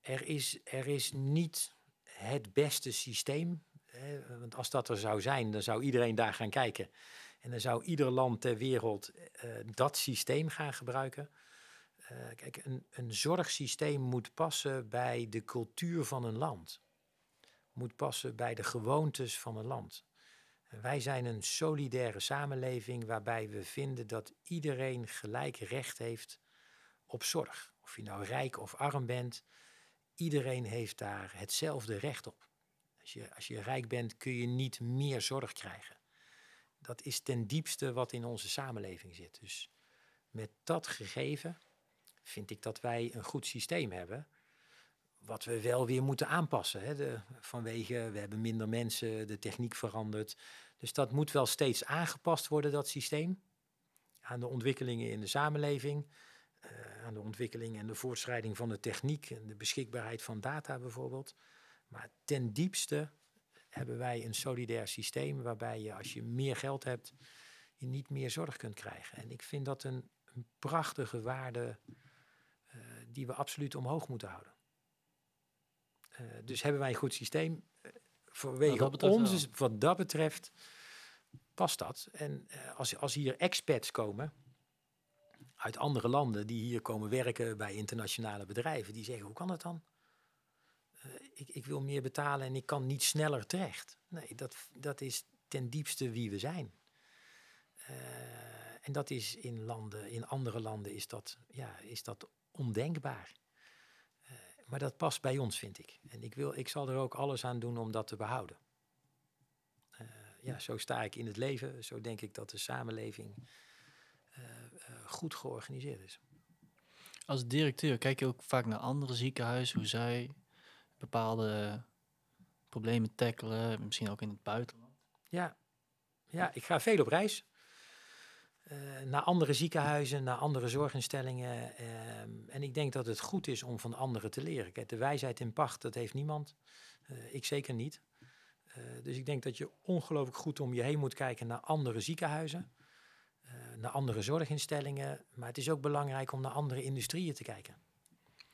Er, is, er is niet het beste systeem. Hè, want als dat er zou zijn, dan zou iedereen daar gaan kijken. En dan zou ieder land ter wereld eh, dat systeem gaan gebruiken. Eh, kijk, een, een zorgsysteem moet passen bij de cultuur van een land. Moet passen bij de gewoontes van een land. Wij zijn een solidaire samenleving waarbij we vinden dat iedereen gelijk recht heeft op zorg. Of je nou rijk of arm bent, iedereen heeft daar hetzelfde recht op. Als je, als je rijk bent, kun je niet meer zorg krijgen. Dat is ten diepste wat in onze samenleving zit. Dus met dat gegeven vind ik dat wij een goed systeem hebben. Wat we wel weer moeten aanpassen. Hè. De, vanwege, we hebben minder mensen, de techniek verandert. Dus dat moet wel steeds aangepast worden, dat systeem. Aan de ontwikkelingen in de samenleving eh, aan de ontwikkeling en de voortschrijding van de techniek en de beschikbaarheid van data bijvoorbeeld. Maar ten diepste hebben wij een solidair systeem waarbij je als je meer geld hebt, je niet meer zorg kunt krijgen. En ik vind dat een, een prachtige waarde eh, die we absoluut omhoog moeten houden. Eh, dus hebben wij een goed systeem. Eh, vanwege dat ons, wat dat betreft, past dat. En als, als hier expats komen, uit andere landen die hier komen werken bij internationale bedrijven, die zeggen: hoe kan het dan? Ik, ik wil meer betalen en ik kan niet sneller terecht. Nee, dat, dat is ten diepste wie we zijn. Eh, en dat is in landen, in andere landen is dat, ja, is dat ondenkbaar. Eh, maar dat past bij ons, vind ik. En ik, wil, ik zal er ook alles aan doen om dat te behouden. Eh, ja, zo sta ik in het leven. Zo denk ik dat de samenleving goed georganiseerd is. Als directeur kijk je ook vaak naar andere ziekenhuizen, hoe zij bepaalde problemen tackelen, misschien ook in het buitenland. Ja, ja ik ga veel op reis. Eh, naar andere ziekenhuizen, naar andere zorginstellingen. ehm, en ik denk dat het goed is om van anderen te leren. Kijk, de wijsheid in pacht, dat heeft niemand. Eh, ik zeker niet. Eh, dus ik denk dat je ongelooflijk goed om je heen moet kijken naar andere ziekenhuizen. naar andere zorginstellingen. Maar het is ook belangrijk om naar andere industrieën te kijken.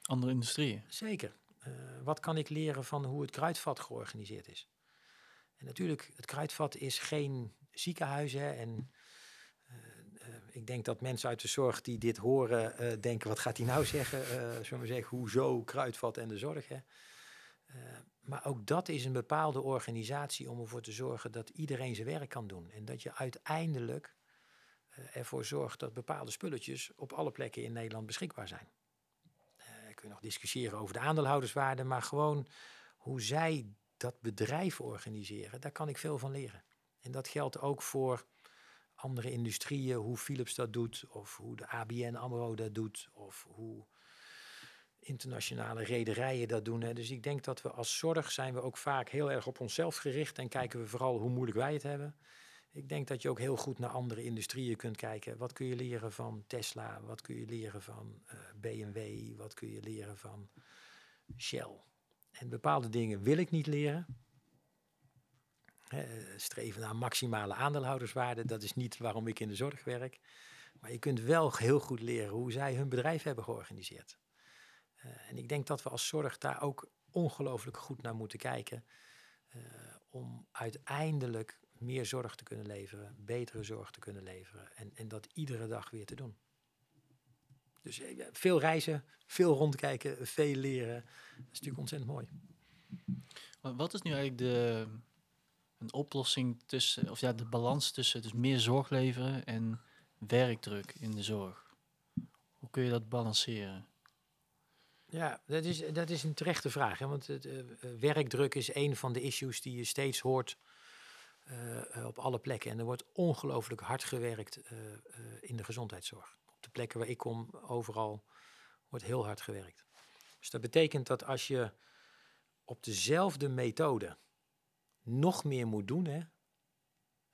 Andere industrieën. Zeker. Eh, wat kan ik leren van hoe het kruidvat georganiseerd is? En natuurlijk, het kruidvat is geen ziekenhuis. Hè, en eh, eh, ik denk dat mensen uit de zorg die dit horen denken, wat gaat hij nou zeggen? Zullen we zeggen, hoezo kruidvat en de zorg? Hè? maar ook dat is een bepaalde organisatie om ervoor te zorgen dat iedereen zijn werk kan doen. En dat je uiteindelijk ervoor zorgt dat bepaalde spulletjes op alle plekken in Nederland beschikbaar zijn. Kun je nog discussiëren over de aandeelhouderswaarde, maar gewoon hoe zij dat bedrijf organiseren, daar kan ik veel van leren. En dat geldt ook voor andere industrieën, hoe Philips dat doet, of hoe de ABN AMRO dat doet, of hoe internationale rederijen dat doen. Dus ik denk dat we als zorg zijn we ook vaak heel erg op onszelf gericht en kijken we vooral hoe moeilijk wij het hebben. Ik denk dat je ook heel goed naar andere industrieën kunt kijken. Wat kun je leren van Tesla? Wat kun je leren van eh, BMW? Wat kun je leren van Shell? En bepaalde dingen wil ik niet leren. streven naar maximale aandeelhouderswaarde, dat is niet waarom ik in de zorg werk. Maar je kunt wel heel goed leren hoe zij hun bedrijf hebben georganiseerd. Uh, en ik denk dat we als zorg daar ook ongelooflijk goed naar moeten kijken. Om uiteindelijk meer zorg te kunnen leveren, betere zorg te kunnen leveren. En, en dat iedere dag weer te doen. Dus eh, veel reizen, veel rondkijken, veel leren. Dat is natuurlijk ontzettend mooi. Wat is nu eigenlijk de een oplossing tussen, of ja, de balans tussen dus meer zorg leveren en werkdruk in de zorg? Hoe kun je dat balanceren? Ja, dat is, dat is een terechte vraag. Hè? Want het, uh, werkdruk is een van de issues die je steeds hoort uh, op alle plekken. En er wordt ongelooflijk hard gewerkt in de gezondheidszorg de plekken waar ik kom, overal wordt heel hard gewerkt. Dus dat betekent dat als je op dezelfde methode nog meer moet doen, hè,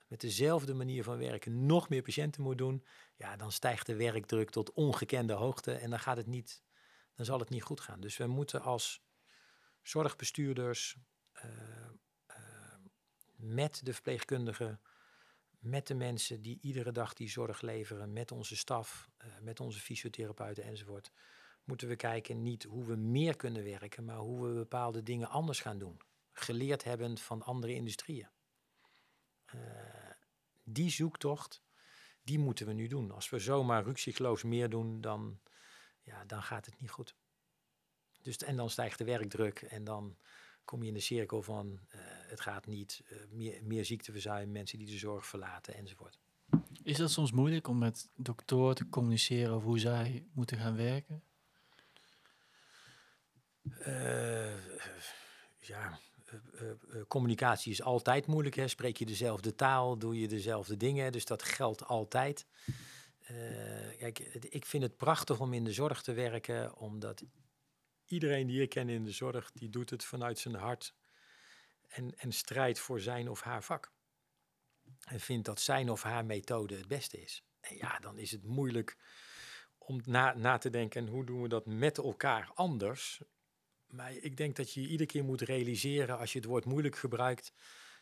met dezelfde manier van werken nog meer patiënten moet doen, ja, dan stijgt de werkdruk tot ongekende hoogte en dan gaat het niet, dan zal het niet goed gaan. Dus we moeten als zorgbestuurders met de verpleegkundigen met de mensen die iedere dag die zorg leveren, met onze staf, uh, met onze fysiotherapeuten enzovoort, moeten we kijken niet hoe we meer kunnen werken, maar hoe we bepaalde dingen anders gaan doen. Geleerd hebben van andere industrieën. Uh, die zoektocht, die moeten we nu doen. Als we zomaar ruksigloos meer doen, dan, ja, dan gaat het niet goed. Dus, en dan stijgt de werkdruk en dan kom je in de cirkel van uh, het gaat niet, uh, meer, meer ziekteverzuim, mensen die de zorg verlaten enzovoort. Is dat soms moeilijk om met doktoren te communiceren over hoe zij moeten gaan werken? Uh, ja, communicatie is altijd moeilijk. Hè? Spreek je dezelfde taal, doe je dezelfde dingen, dus dat geldt altijd. kijk, ik vind het prachtig om in de zorg te werken, omdat iedereen die ik ken in de zorg, die doet het vanuit zijn hart en, en strijdt voor zijn of haar vak. En vindt dat zijn of haar methode het beste is. En ja, dan is het moeilijk om na, na te denken, hoe doen we dat met elkaar anders? Maar ik denk dat je iedere keer moet realiseren, als je het woord moeilijk gebruikt,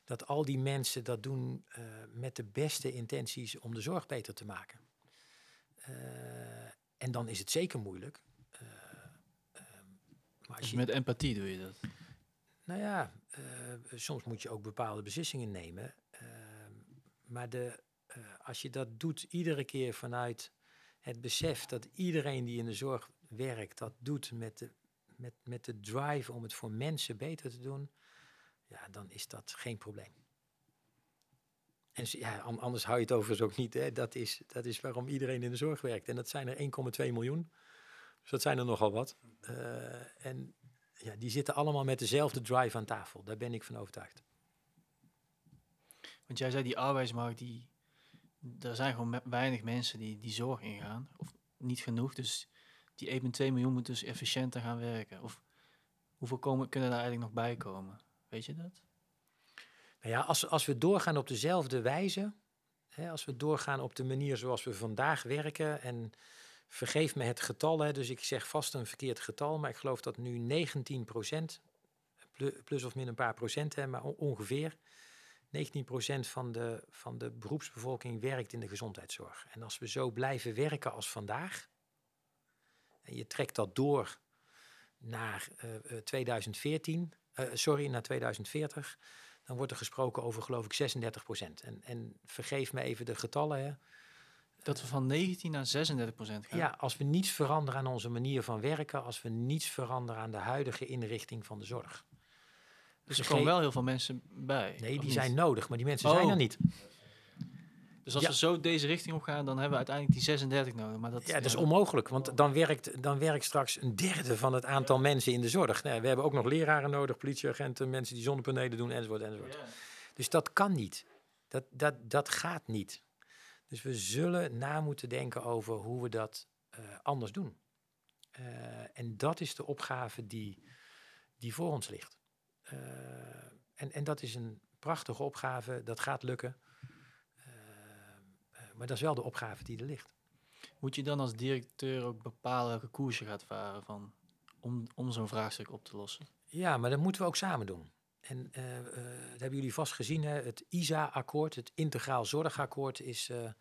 dat al die mensen dat doen uh, met de beste intenties om de zorg beter te maken. Uh, en dan is het zeker moeilijk. Maar dus met empathie doe je dat? Nou ja, uh, soms moet je ook bepaalde beslissingen nemen. Uh, maar de, uh, als je dat doet iedere keer vanuit het besef dat iedereen die in de zorg werkt, dat doet met de, met, met de drive om het voor mensen beter te doen, ja, dan is dat geen probleem. En ja, anders hou je het overigens ook niet. Hè. Dat, is, dat is waarom iedereen in de zorg werkt. En dat zijn er 1,2 miljoen. Dus dat zijn er nogal wat. Uh, en ja, die zitten allemaal met dezelfde drive aan tafel. Daar ben ik van overtuigd. Want jij zei die arbeidsmarkt, die, er zijn gewoon weinig mensen die die zorg ingaan. Of niet genoeg. Dus die 1,2 miljoen moeten dus efficiënter gaan werken. Of hoeveel komen, kunnen daar eigenlijk nog bij komen? Weet je dat? Nou ja, als, als we doorgaan op dezelfde wijze, hè, als we doorgaan op de manier zoals we vandaag werken en Vergeef me het getal, hè, dus ik zeg vast een verkeerd getal, maar ik geloof dat nu 19 procent, plus of min een paar procent, hè, maar ongeveer 19 procent van de, van de beroepsbevolking werkt in de gezondheidszorg. En als we zo blijven werken als vandaag, en je trekt dat door naar uh, 2014, uh, sorry, naar 2040, dan wordt er gesproken over geloof ik 36 procent. En, en vergeef me even de getallen. Hè. Dat we van 19 naar 36 procent gaan. Ja, als we niets veranderen aan onze manier van werken, als we niets veranderen aan de huidige inrichting van de zorg. dus er vergeet- komen wel heel veel mensen bij. Nee, die niet? zijn nodig, maar die mensen Oh. zijn er niet. Dus als Ja. we zo deze richting op gaan, dan hebben we uiteindelijk die 36 nodig. Maar dat, Ja, dat is onmogelijk, want dan werkt, dan werkt straks een derde van het aantal mensen in de zorg. Nou, we hebben ook nog leraren nodig, politieagenten, mensen die zonnepanelen doen, enzovoort, enzovoort. Dus dat kan niet. Dat, dat, dat gaat niet. Dus we zullen na moeten denken over hoe we dat eh, anders doen. Eh, en dat is de opgave die, die voor ons ligt. Eh, en, en dat is een prachtige opgave, dat gaat lukken. Maar dat is wel de opgave die er ligt. Moet je dan als directeur ook bepalen welke koers je gaat varen van, om, om zo'n vraagstuk op te lossen? Ja, maar dat moeten we ook samen doen. En eh, eh, dat hebben jullie vast gezien, hè? het ISA-akkoord, het Integraal Zorgakkoord, is, eh,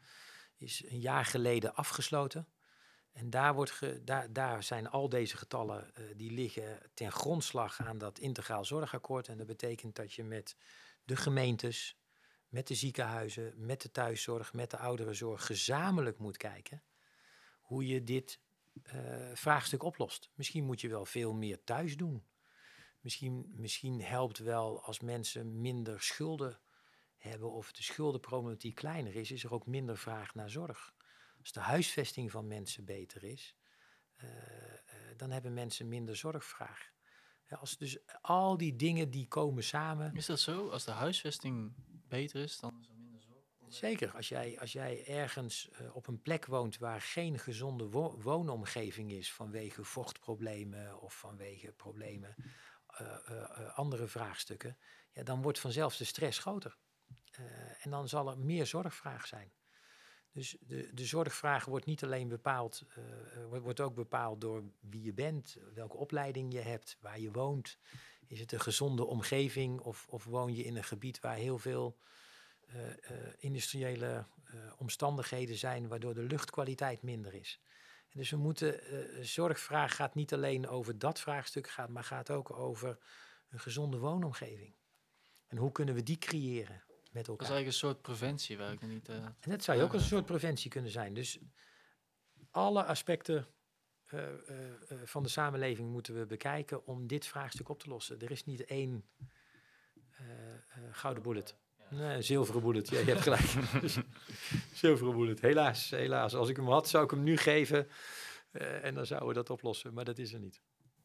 is een jaar geleden afgesloten. En daar, wordt ge, daar, daar zijn al deze getallen, die liggen ten grondslag aan dat Integraal Zorgakkoord. En dat betekent dat je met de gemeentes, met de ziekenhuizen, met de thuiszorg, met de ouderenzorg gezamenlijk moet kijken hoe je dit vraagstuk oplost. Misschien moet je wel veel meer thuis doen. Misschien, misschien helpt wel als mensen minder schulden hebben of de schuldenproblematiek kleiner is, is er ook minder vraag naar zorg. Als de huisvesting van mensen beter is, eh, eh, dan hebben mensen minder zorgvraag. Ja, als dus al die dingen die komen samen. Is dat zo? Als de huisvesting beter is, dan is er minder zorg? Zeker, als jij, als jij ergens eh, op een plek woont waar geen gezonde wo- woonomgeving is vanwege vochtproblemen of vanwege problemen, andere vraagstukken, ja, dan wordt vanzelf de stress groter. Eh, en dan zal er meer zorgvraag zijn. Dus de, de zorgvraag wordt niet alleen bepaald, eh, eh, wordt, ook bepaald door wie je bent, welke opleiding je hebt, waar je woont. Is het een gezonde omgeving of, of woon je in een gebied waar heel veel eh, eh, industriële eh, omstandigheden zijn waardoor de luchtkwaliteit minder is. Dus we moeten, eh, zorgvraag gaat niet alleen over dat vraagstuk, gaat, maar gaat ook over een gezonde woonomgeving. En hoe kunnen we die creëren met Dat is elkaar? eigenlijk een soort preventie waar ik nog niet... eh, En dat zou je ook als een soort preventie kunnen zijn. Dus alle aspecten eh, eh, eh, van de samenleving moeten we bekijken om dit vraagstuk op te lossen. Er is niet één eh, eh, gouden bullet. Nee, een zilveren bullet. Ja, je hebt gelijk. zilveren bullet. Helaas, helaas. Als ik hem had, zou ik hem nu geven. eh, en dan zouden we dat oplossen. Maar dat is er niet.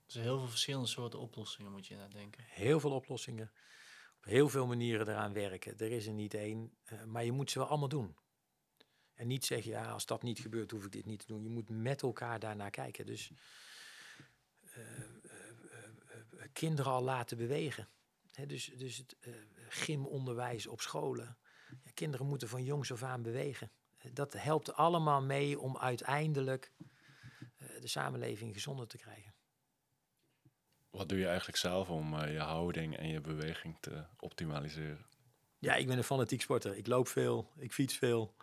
Er zijn heel veel verschillende soorten oplossingen, moet je naar denken. Heel veel oplossingen. Op heel veel manieren eraan werken. Er is er niet één. eh, maar je moet ze wel allemaal doen. En niet zeggen, ja, als dat niet gebeurt, hoef ik dit niet te doen. Je moet met elkaar daarnaar kijken. Dus eh, eh, eh, eh, kinderen al laten bewegen. Hè, dus dus het gymonderwijs op scholen. Ja, kinderen moeten van jongs af aan bewegen. Eh, Dat helpt allemaal mee om uiteindelijk eh, de samenleving gezonder te krijgen. Wat doe je eigenlijk zelf om eh, je houding en je beweging te optimaliseren? Ja, ik ben een fanatiek sporter. Ik loop veel, ik fiets veel.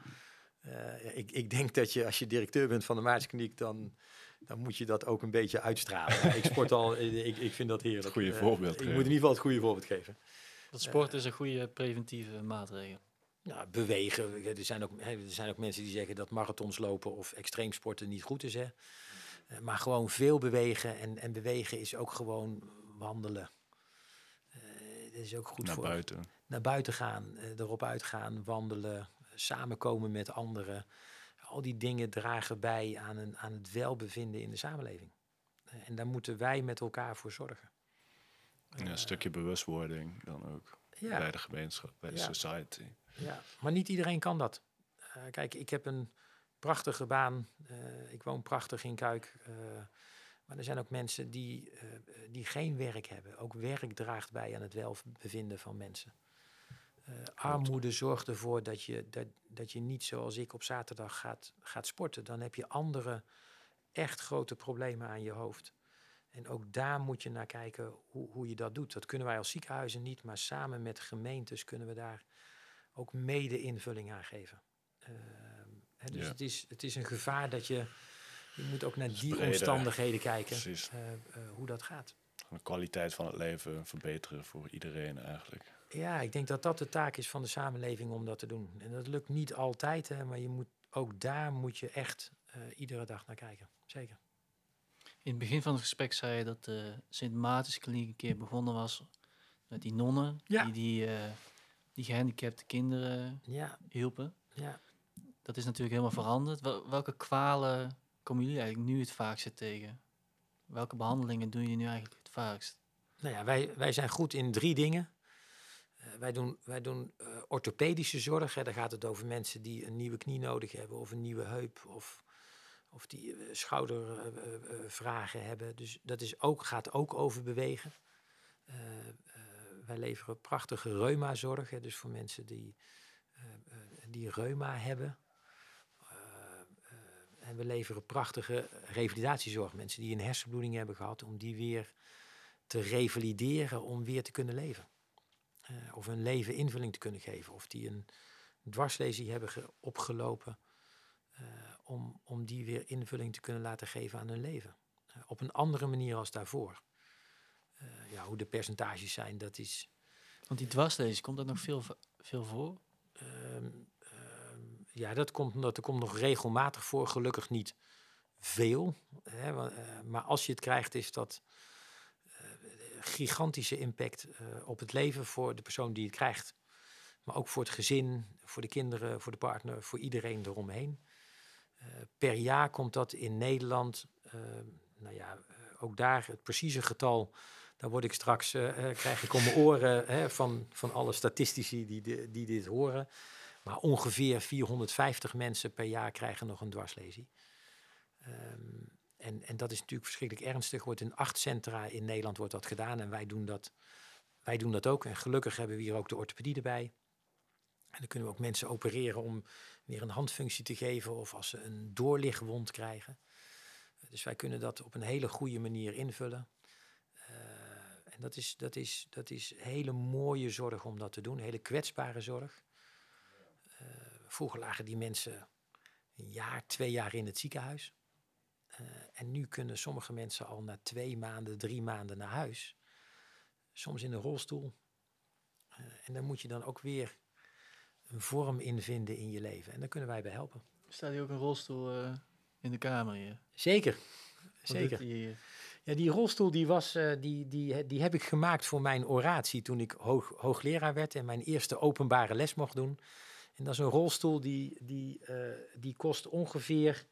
Ik, ik denk dat je, als je directeur bent van de Maartenskliniek, dan, dan moet je dat ook een beetje uitstralen. Ik sport al, ik, ik vind dat heerlijk. Het goede voorbeeld ik moet in ieder geval het goede voorbeeld geven. Dat sport is een goede preventieve maatregel. Ja, bewegen. Er zijn, ook, er zijn ook mensen die zeggen dat marathons lopen of extreemsporten niet goed is. Hè. Eh, maar gewoon veel bewegen. En, en bewegen is ook gewoon wandelen. Eh dat is ook goed Naar voor buiten. naar buiten gaan, eh, erop uitgaan, wandelen, eh, samenkomen met anderen. Al die dingen dragen bij aan, een, aan het welbevinden in de samenleving. Eh, en daar moeten wij met elkaar voor zorgen. Ja, een stukje bewustwording dan ook. Bij de gemeenschap, bij de society. ja, maar niet iedereen kan dat. Eh, kijk, ik heb een prachtige baan. Eh, ik woon prachtig in Kuik. eh, maar er zijn ook mensen die, eh, die geen werk hebben. Ook werk draagt bij aan het welbevinden van mensen. Eh, armoede zorgt ervoor dat je, dat, dat je niet zoals ik op zaterdag gaat, gaat sporten. Dan heb je andere echt grote problemen aan je hoofd. En ook daar moet je naar kijken hoe, hoe je dat doet. Dat kunnen wij als ziekenhuizen niet, maar samen met gemeentes kunnen we daar ook mede invulling aan geven. Ehm, hè, dus Ja. het, is, het is een gevaar dat je, je moet ook naar die omstandigheden kijken, eh, eh, hoe dat gaat. De kwaliteit van het leven verbeteren voor iedereen eigenlijk. Ja, ik denk dat dat de taak is van de samenleving om dat te doen. En dat lukt niet altijd, hè, maar je moet, ook daar moet je echt eh, iedere dag naar kijken. Zeker. In het begin van het gesprek zei je dat de Sint Maartenskliniek een keer begonnen was met die nonnen Ja. die, die, eh, die gehandicapte kinderen Ja, hielpen. ja. Dat is natuurlijk helemaal veranderd. Wel- welke kwalen komen jullie eigenlijk nu het vaakst tegen? Welke behandelingen doen jullie nu eigenlijk het vaakst? Nou ja, wij, wij zijn goed in drie dingen. Eh, wij doen, wij doen eh, orthopedische zorg. Hè. Daar gaat het over mensen die een nieuwe knie nodig hebben of een nieuwe heup of, of die eh, schoudervragen hebben. Dus dat is ook, gaat ook over bewegen. Eh, eh, wij leveren prachtige reumazorg, hè, dus voor mensen die, eh, eh, die reuma hebben. Eh, eh, en we leveren prachtige revalidatiezorg. Mensen die een hersenbloeding hebben gehad, om die weer te revalideren om weer te kunnen leven. Eh, of een leven invulling te kunnen geven. Of die een dwarslesie hebben ge- opgelopen. eh, om, om die weer invulling te kunnen laten geven aan hun leven. Eh, op een andere manier als daarvoor. Eh, ja, hoe de percentages zijn, dat is. Want die dwarslezers, komt dat nog veel, veel voor? ehm, ehm, ja, dat komt, dat komt nog regelmatig voor. Gelukkig niet veel. Hè, eh, maar als je het krijgt, is dat gigantische impact op het leven voor de persoon die het krijgt. Maar ook voor het gezin, voor de kinderen, voor de partner, voor iedereen eromheen. Eh, per jaar komt dat in Nederland, eh, nou ja, eh, ook daar het precieze getal, daar word ik straks, krijg ik om mijn oren hè, van, van alle statistici die, di- die dit horen. Maar ongeveer 450 mensen per jaar krijgen nog een dwarslesie. Ehm, en, en dat is natuurlijk verschrikkelijk ernstig. Wordt in acht centra in Nederland wordt dat gedaan en wij doen dat, wij doen dat ook. En gelukkig hebben we hier ook de orthopedie erbij. En dan kunnen we ook mensen opereren om weer een handfunctie te geven of als ze een doorligwond krijgen. Dus wij kunnen dat op een hele goede manier invullen. Eh, en dat is, dat, is, dat is hele mooie zorg om dat te doen, hele kwetsbare zorg. Eh, vroeger lagen die mensen een jaar, twee jaar in het ziekenhuis. Eh, en nu kunnen sommige mensen al na twee maanden, drie maanden naar huis. Soms in een rolstoel. En daar moet je dan ook weer een vorm in vinden in je leven. En daar kunnen wij bij helpen. Staat hier ook een rolstoel eh, in de kamer hier? Zeker. Zeker. hier? Ja, die rolstoel die was, eh, die, die, die heb ik gemaakt voor mijn oratie toen ik hoog, hoogleraar werd en mijn eerste openbare les mocht doen. En dat is een rolstoel die, die, eh, die kost ongeveer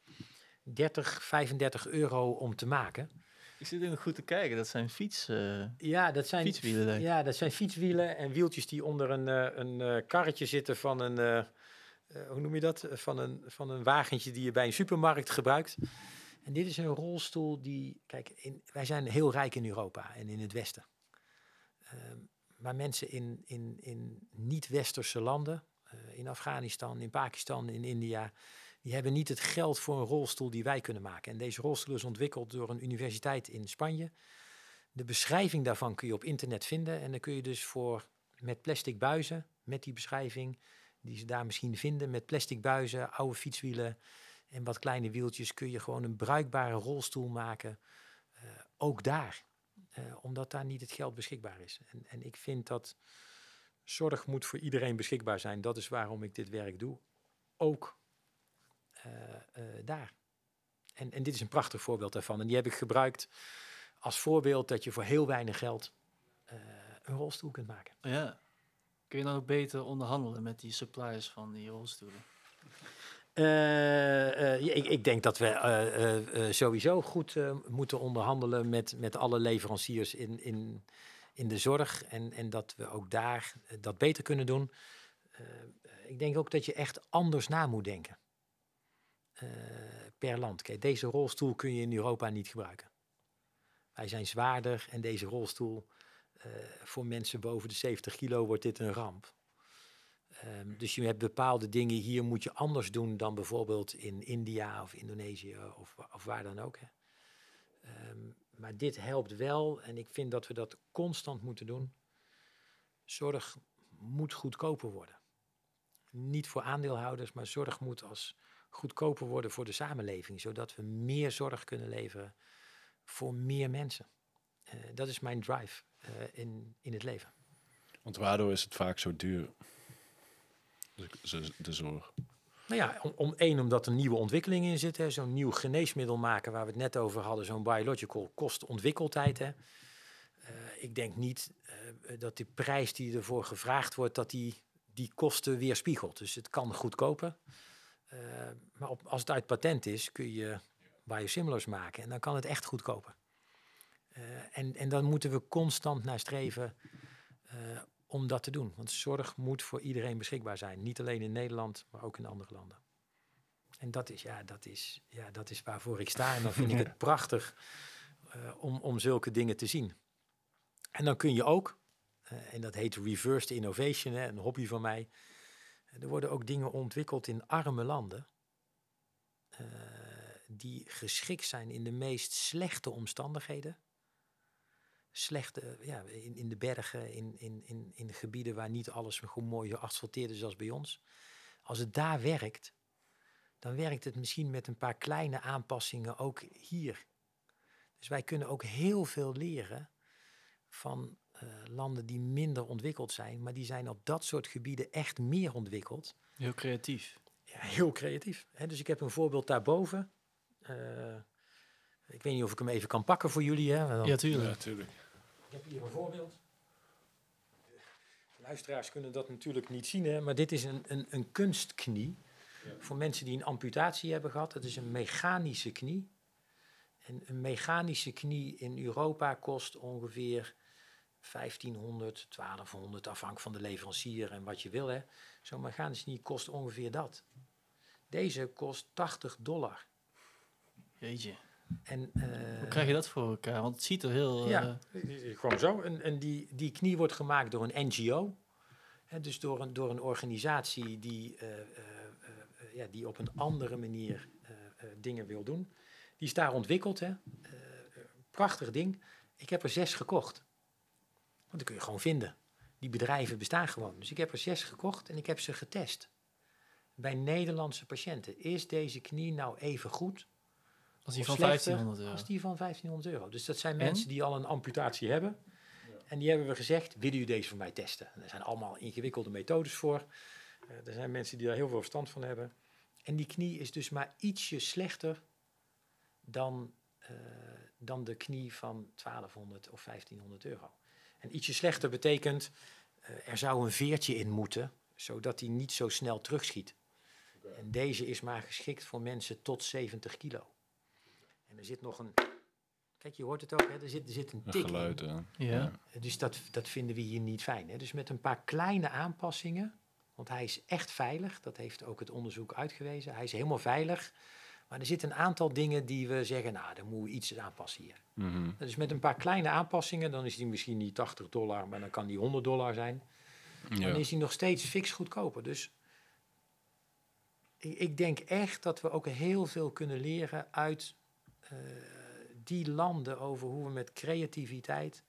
30, 35 euro om te maken. Ik zit nog goed te kijken. Dat zijn fiets, eh, Ja, dat zijn fietswielen. denk. Ja, dat zijn fietswielen en wieltjes die onder een, eh, een eh, karretje zitten van een, hoe noem je dat? Van een, van een wagentje die je bij een supermarkt gebruikt. En dit is een rolstoel die, kijk, in, wij zijn heel rijk in Europa en in het Westen. Ehm, maar mensen in, in, in niet-westerse landen, in Afghanistan, in Pakistan, in India, die hebben niet het geld voor een rolstoel die wij kunnen maken. En deze rolstoel is ontwikkeld door een universiteit in Spanje. De beschrijving daarvan kun je op internet vinden. En dan kun je dus voor met plastic buizen, met die beschrijving, die ze daar misschien vinden, met plastic buizen, oude fietswielen en wat kleine wieltjes, kun je gewoon een bruikbare rolstoel maken. eh, ook daar. Eh, omdat daar niet het geld beschikbaar is. En, en ik vind dat zorg moet voor iedereen beschikbaar zijn. Dat is waarom ik dit werk doe. Ook daar. En, en dit is een prachtig voorbeeld daarvan. En die heb ik gebruikt als voorbeeld dat je voor heel weinig geld eh, een rolstoel kunt maken. Ja. Kun je dan ook beter onderhandelen met die suppliers van die rolstoelen? Eh, eh, ik, ik denk dat we eh, eh, eh, sowieso goed eh, moeten onderhandelen met, met alle leveranciers in, in, in de zorg. En, en dat we ook daar eh, dat beter kunnen doen. Eh, ik denk ook dat je echt anders na moet denken. Eh, per land. Kijk, deze rolstoel kun je in Europa niet gebruiken. Wij zijn zwaarder en deze rolstoel, eh, voor mensen boven de 70 kilo wordt dit een ramp. Ehm, dus je hebt bepaalde dingen hier moet je anders doen dan bijvoorbeeld in India of Indonesië of, of waar dan ook. Hè. Ehm, maar dit helpt wel en ik vind dat we dat constant moeten doen. Zorg moet goedkoper worden. Niet voor aandeelhouders, maar zorg moet als goedkoper worden voor de samenleving, zodat we meer zorg kunnen leveren voor meer mensen. Eh, dat is mijn drive eh, in, in het leven. Want waardoor is het vaak zo duur? De, zorg. Nou ja, om, om één, omdat er nieuwe ontwikkelingen in zitten. Zo'n nieuw geneesmiddel maken, waar we het net over hadden, zo'n biological, kost ontwikkeltijd. Hè. Eh, ik denk niet dat de prijs die ervoor gevraagd wordt, dat die die kosten weerspiegelt. Dus het kan goedkoper. Eh, maar op, als het uit patent is, kun je biosimilars maken. En dan kan het echt goedkoper. Eh, en, en dan moeten we constant naar streven eh, om dat te doen. Want zorg moet voor iedereen beschikbaar zijn. Niet alleen in Nederland, maar ook in andere landen. En dat is, ja, dat is, ja, dat is waarvoor ik sta. En dan vind ik het prachtig uh, om, om zulke dingen te zien. En dan kun je ook, uh, en dat heet reversed innovation, hè, een hobby van mij. Er worden ook dingen ontwikkeld in arme landen. Uh, die geschikt zijn in de meest slechte omstandigheden. Slechte, ja, in, in de bergen, in, in, in, in de gebieden waar niet alles gewoon mooi geasfalteerd is zoals bij ons. Als het daar werkt, dan werkt het misschien met een paar kleine aanpassingen ook hier. Dus wij kunnen ook heel veel leren van uh, landen die minder ontwikkeld zijn, maar die zijn op dat soort gebieden echt meer ontwikkeld. Heel creatief. Ja, heel creatief. Hè? Dus ik heb een voorbeeld daarboven. Uh, ik weet niet of ik hem even kan pakken voor jullie. Hè? Dan... Ja, tuurlijk. Ja, tuurlijk. Ik heb hier een voorbeeld. Luisteraars kunnen dat natuurlijk niet zien, hè? maar dit is een, een, een kunstknie. Ja. Voor mensen die een amputatie hebben gehad. Het is een mechanische knie. En een mechanische knie in Europa kost ongeveer 1500, 1200, afhankelijk van de leverancier en wat je wil. Zo'n mechanische knie kost ongeveer dat. Deze kost 80 dollar. Jeetje. En, uh, Hoe krijg je dat voor elkaar? Want het ziet er heel... Ja, uh... gewoon zo. En, en die, die knie wordt gemaakt door een NGO. Hè, dus door een, door een organisatie die, uh, ja, die op een andere manier dingen wil doen. Die is daar ontwikkeld. Hè. prachtig ding. Ik heb er zes gekocht. Want die kun je gewoon vinden. Die bedrijven bestaan gewoon. Dus ik heb er zes gekocht en ik heb ze getest. Bij Nederlandse patiënten. Is deze knie nou even goed als die van 1500 euro. Als die van 1500 euro. Dus dat zijn en? mensen die al een amputatie hebben. Ja. En die hebben we gezegd, willen u deze voor mij testen? En er zijn allemaal ingewikkelde methodes voor. Uh, er zijn mensen die daar heel veel verstand van hebben. En die knie is dus maar ietsje slechter dan, uh, dan de knie van 1200 of 1500 euro. En ietsje slechter betekent, uh, er zou een veertje in moeten, zodat hij niet zo snel terugschiet. En deze is maar geschikt voor mensen tot 70 kilo. En er zit nog een. Kijk, je hoort het ook, hè? Er, zit, er zit een tik geluid, in. Ja. Dus dat, dat vinden we hier niet fijn. Hè? Dus met een paar kleine aanpassingen, want hij is echt veilig, dat heeft ook het onderzoek uitgewezen. Hij is helemaal veilig. Maar er zitten een aantal dingen die we zeggen, nou, dan moeten we iets aanpassen hier. Mm -hmm. Dus met een paar kleine aanpassingen, dan is die misschien niet 80 dollar, maar dan kan die 100 dollar zijn. Ja. Dan is die nog steeds fix goedkoper. Dus ik, ik denk echt dat we ook heel veel kunnen leren uit uh, die landen over hoe we met creativiteit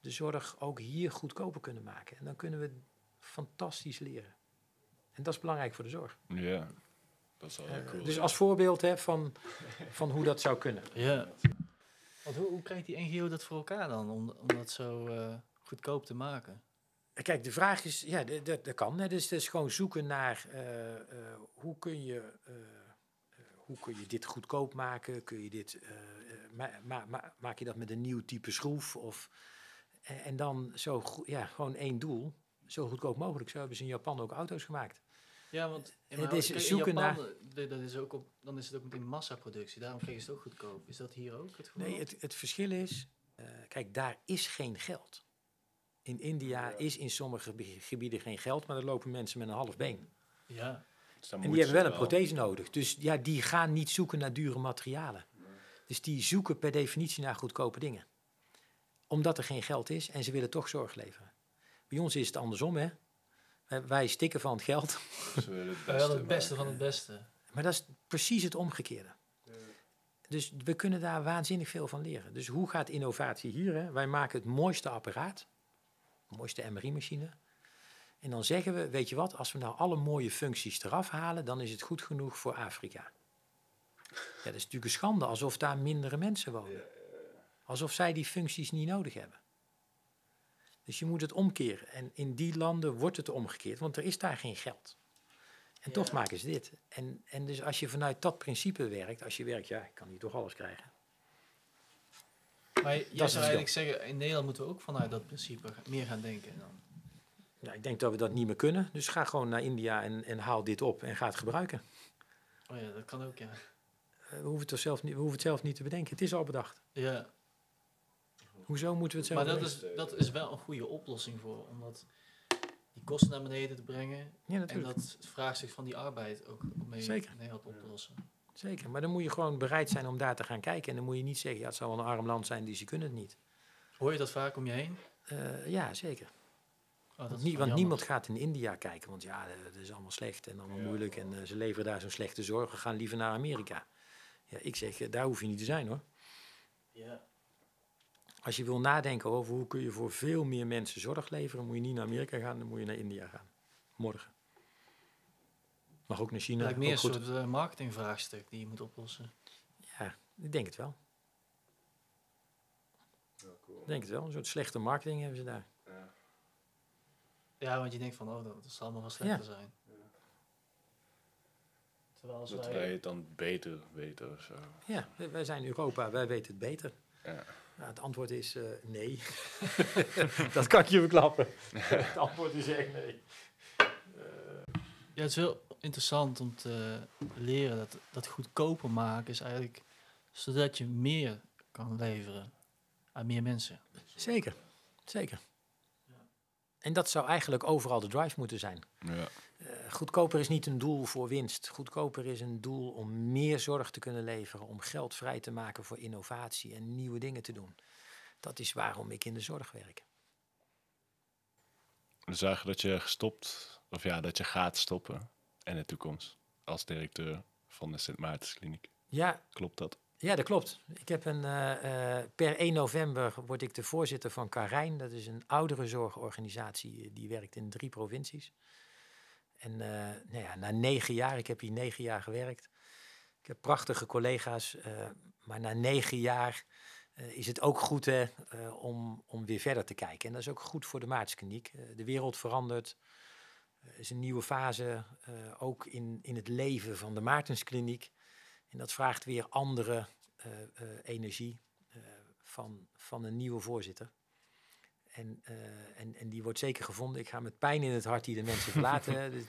de zorg ook hier goedkoper kunnen maken. En dan kunnen we fantastisch leren. En dat is belangrijk voor de zorg. Ja, dat is wel uh, cool. Dus als voorbeeld hè, van, van hoe dat zou kunnen. Ja. Want hoe, hoe krijgt die NGO dat voor elkaar dan, om, om dat zo uh, goedkoop te maken? Kijk, de vraag is, ja, dat, dat kan. Hè. Dus, dus gewoon zoeken naar uh, uh, hoe kun je uh, hoe kun je dit goedkoop maken? Kun je dit, uh, ma ma ma maak je dat met een nieuw type schroef? Of, en dan zo, ja, gewoon één doel. Zo goedkoop mogelijk. Zo hebben ze in Japan ook auto's gemaakt. Ja, want en het is zoeken Japan, naar. Dat is ook op, dan is het ook meteen massaproductie. Daarom kregen ze het ook goedkoop. Is dat hier ook het geval? Nee, het, het verschil is, uh, kijk, daar is geen geld. In India ja. is in sommige gebieden geen geld, maar er lopen mensen met een half been. Ja. Dus en die hebben wel een prothese nodig. Dus ja, die gaan niet zoeken naar dure materialen. Nee. Dus die zoeken per definitie naar goedkope dingen. Omdat er geen geld is en ze willen toch zorg leveren. Bij ons is het andersom, hè. Wij stikken van het geld. Ze willen het beste, het beste van het beste. Maar dat is precies het omgekeerde. Dus we kunnen daar waanzinnig veel van leren. Dus hoe gaat innovatie hier? Hè? Wij maken het mooiste apparaat. De mooiste MRI-machine. En dan zeggen we, weet je wat, als we nou alle mooie functies eraf halen, dan is het goed genoeg voor Afrika. Ja, dat is natuurlijk een schande, alsof daar mindere mensen wonen. Alsof zij die functies niet nodig hebben. Dus je moet het omkeren. En in die landen wordt het omgekeerd, want er is daar geen geld. En toch maken ze dit. En, en dus als je vanuit dat principe werkt, als je werkt, ja, ik kan hier toch alles krijgen. Maar je is zou eigenlijk zeggen, in Nederland moeten we ook vanuit dat principe meer gaan denken. Dan. Ja, ik denk dat we dat niet meer kunnen. Dus ga gewoon naar India en, en haal dit op en ga het gebruiken. Oh ja, dat kan ook, ja. Eh, We hoeven, het zelf niet, we hoeven het zelf niet te bedenken. Het is al bedacht. Ja, Hoezo moeten we het zelf maar dat is, dat is wel een goede oplossing voor, om dat, die kosten naar beneden te brengen. Ja, En dat vraagstuk van die arbeid ook mee Zeker. in Nederland op te lossen. Zeker. Maar dan moet je gewoon bereid zijn om daar te gaan kijken. En dan moet je niet zeggen, ja, het zal wel een arm land zijn, dus ze kunnen het niet. Hoor je dat vaak om je heen? Eh, ja, zeker. Oh, dat Want, nie- want niemand gaat in India kijken, want ja, eh, dat is allemaal slecht en allemaal moeilijk. En eh, ze leveren daar zo'n slechte zorg. We gaan liever naar Amerika. Ja, ik zeg, daar hoef je niet te zijn hoor. Ja. Als je wil nadenken over hoe kun je voor veel meer mensen zorg leveren, moet je niet naar Amerika gaan, dan moet je naar India gaan. Morgen. Mag ook naar China. lijkt meer een soort eh, marketingvraagstuk die je moet oplossen. Ja, ik denk het wel. Ik denk het wel. Een soort slechte marketing hebben ze daar. Ja, want je denkt van, oh, dat, dat zal allemaal wel slechter zijn. Terwijl als Dat wij... wij het dan beter weten of zo. Ja, wij- wij zijn Europa, wij weten het beter. Ja. Nou, het antwoord is eh, nee. dat kan ik je verklappen. het antwoord is echt nee. Ja, het is heel interessant om te leren dat, dat goedkoper maken is eigenlijk zodat je meer kan leveren aan meer mensen. Zeker, zeker. En dat zou eigenlijk overal de drive moeten zijn. Ja. Eh, goedkoper is niet een doel voor winst. Goedkoper is een doel om meer zorg te kunnen leveren, om geld vrij te maken voor innovatie en nieuwe dingen te doen. Dat is waarom ik in de zorg werk. We zagen dat je gestopt, of ja, dat je gaat stoppen in de toekomst als directeur van de Sint Maartenskliniek. Ja, Klopt dat? Ja, dat klopt. Ik heb een, eh, eh, per 1 november word ik de voorzitter van Karijn. Dat is een ouderenzorgorganisatie eh, die werkt in drie provincies. En eh, nou ja, na negen jaar, ik heb hier negen jaar gewerkt. Ik heb prachtige collega's, eh, maar na negen jaar eh, is het ook goed om, om weer verder te kijken. En dat is ook goed voor de Maartenskliniek. De wereld verandert. Er is een nieuwe fase, ook in, in het leven van de Maartenskliniek. En dat vraagt weer andere energie van, van een nieuwe voorzitter. En, eh, en, en die wordt zeker gevonden. Ik ga met pijn in het hart die de mensen verlaten. Dus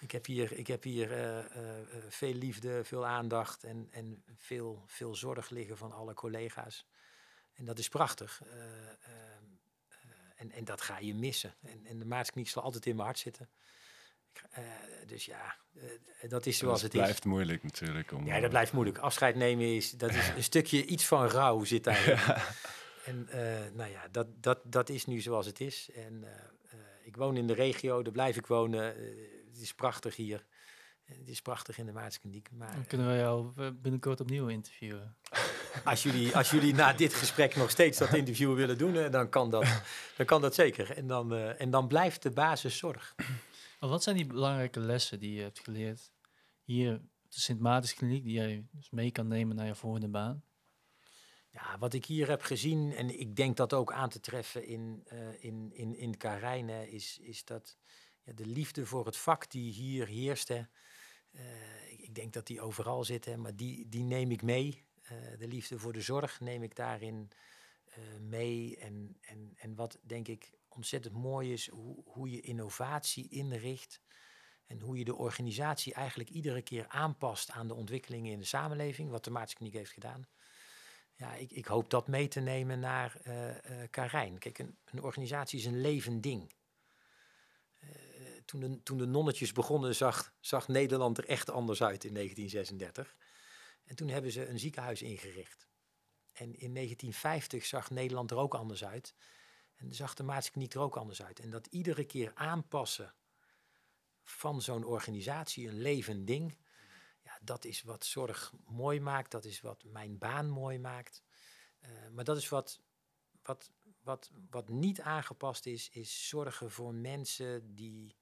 ik heb hier, ik heb hier eh, eh, veel liefde, veel aandacht en, en veel, veel zorg liggen van alle collega's. En dat is prachtig. En, en dat ga je missen. En, en de Maartskniek zal altijd in mijn hart zitten. Dus ja, dat is zoals het het is. blijft moeilijk natuurlijk. Om, Ja, dat blijft moeilijk. Afscheid nemen is, dat is een stukje iets van rouw zit daar. En eh, nou ja, dat, dat, dat is nu zoals het is. En eh, eh, ik woon in de regio, daar blijf ik wonen. Het is prachtig hier. Het is prachtig in de Maartskaniek. Maar Dan kunnen we jou binnenkort opnieuw interviewen. als jullie, als jullie na dit gesprek nog steeds dat interview willen doen, dan, kan dat, dan kan dat zeker. En dan, en dan blijft de basis zorg. Maar wat zijn die belangrijke lessen die je hebt geleerd hier op de Sint Maartenskliniek, die jij dus mee kan nemen naar je volgende baan? Ja, wat ik hier heb gezien, en ik denk dat ook aan te treffen in, eh in, in, in Karijn, hè, is, is dat ja, de liefde voor het vak die hier heerst, hè, eh, ik, denk dat die overal zit, hè, maar die, die neem ik mee. Eh, de liefde voor de zorg neem ik daarin mee. En, en, en wat denk ik ontzettend mooi is, hoe, hoe je innovatie inricht. En hoe je de organisatie eigenlijk iedere keer aanpast aan de ontwikkelingen in de samenleving, wat de Maartenskliniek heeft gedaan. Ja, ik, ik hoop dat mee te nemen naar eh eh Karijn. Kijk, een, organisatie is een levend ding. Eh, toen, de, toen de nonnetjes begonnen, zag, zag Nederland er echt anders uit in 1936. En toen hebben ze een ziekenhuis ingericht. En in 1950 zag Nederland er ook anders uit. En zag de maatschappij er ook anders uit. En dat iedere keer aanpassen van zo'n organisatie, een levend ding, dat is wat zorg mooi maakt, dat is wat mijn baan mooi maakt. Eh, maar dat is wat, wat, wat, wat niet aangepast is, is zorgen voor mensen die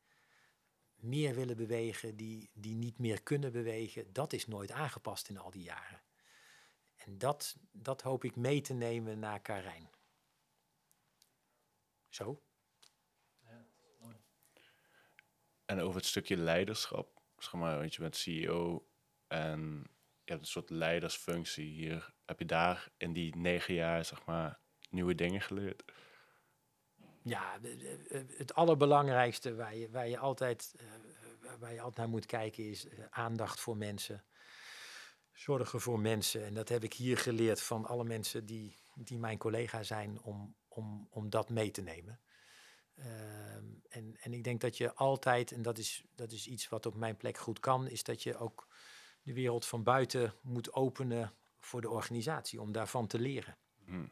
meer willen bewegen, die, die niet meer kunnen bewegen. Dat is nooit aangepast in al die jaren. En dat, dat hoop ik mee te nemen naar Karijn. Zo. En over het stukje leiderschap, zeg maar, want je bent CEO en je hebt een soort leidersfunctie hier. Heb je daar in die negen jaar, zeg maar, nieuwe dingen geleerd? Ja, het allerbelangrijkste waar je, waar je, altijd, eh, waar je altijd naar moet kijken is eh, aandacht voor mensen. Zorgen voor mensen. En dat heb ik hier geleerd van alle mensen die, die mijn collega zijn om, om, om dat mee te nemen. Ehm, en, en ik denk dat je altijd, en dat is, dat is iets wat op mijn plek goed kan, is dat je ook de wereld van buiten moet openen voor de organisatie, om daarvan te leren. Hm,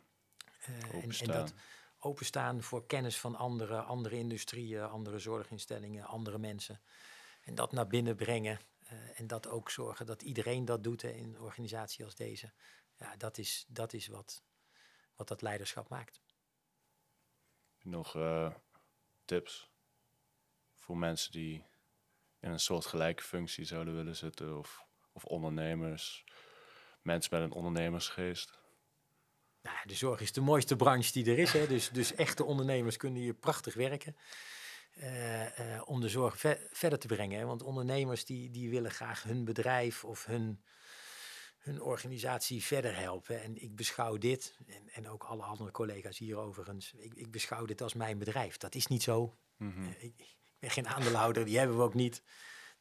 Eh, en, dat openstaan voor kennis van anderen, andere industrieën, andere zorginstellingen, andere mensen. En dat naar binnen brengen. eh, en dat ook zorgen dat iedereen dat doet hè, in een organisatie als deze. Ja, dat is, dat is wat, wat dat leiderschap maakt. Nog eh, tips voor mensen die in een soort gelijke functie zouden willen zitten? Of, of ondernemers, mensen met een ondernemersgeest? Nou, de zorg is de mooiste branche die er is. Hè. Dus, dus echte ondernemers kunnen hier prachtig werken. eh, eh, om de zorg ve- verder te brengen. Hè. Want ondernemers die, die willen graag hun bedrijf of hun, hun organisatie verder helpen. En ik beschouw dit, en, en ook alle andere collega's hier overigens, ik, ik beschouw dit als mijn bedrijf. Dat is niet zo. Mhm. Eh, ik, ik ben geen aandeelhouder, die hebben we ook niet.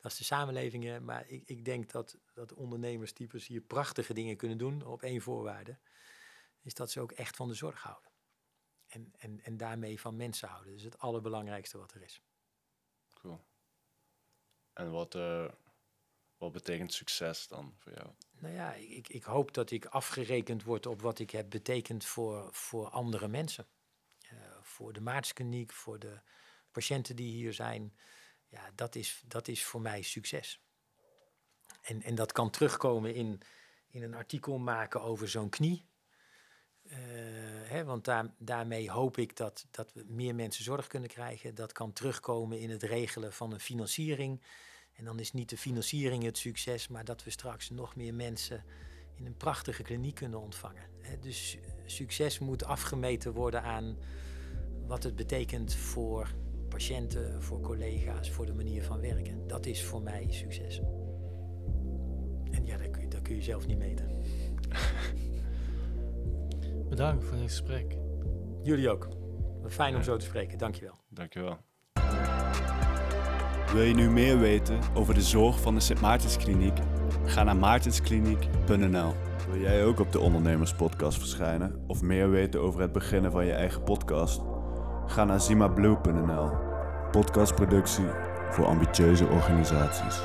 Dat is de samenleving. hè. Maar ik, ik denk dat, dat ondernemerstypes hier prachtige dingen kunnen doen op één voorwaarde. Is dat ze ook echt van de zorg houden. En, en, en daarmee van mensen houden. Dat is het allerbelangrijkste wat er is. Cool. En wat, eh, wat betekent succes dan voor jou? Nou ja, ik, ik hoop dat ik afgerekend word op wat ik heb betekend voor, voor andere mensen. Eh, voor de Maartskliniek, voor de patiënten die hier zijn. Ja, dat is, dat is voor mij succes. En, en dat kan terugkomen in, in een artikel maken over zo'n knie. Eh, hè, want daar, daarmee hoop ik dat, dat we meer mensen zorg kunnen krijgen. Dat kan terugkomen in het regelen van een financiering. En dan is niet de financiering het succes, maar dat we straks nog meer mensen in een prachtige kliniek kunnen ontvangen. Dus su- succes moet afgemeten worden aan wat het betekent voor patiënten, voor collega's, voor de manier van werken. Dat is voor mij succes. En ja, dat kun je, dat kun je zelf niet meten. Bedankt voor dit gesprek. Jullie ook. Fijn om Ja. zo te spreken. Dankjewel. Dankjewel. Wil je nu meer weten over de zorg van de Sint Maartenskliniek? Ga naar maartenskliniek.nl. Wil jij ook op de Ondernemerspodcast verschijnen of meer weten over het beginnen van je eigen podcast? Ga naar zimablue.nl. Podcastproductie voor ambitieuze organisaties.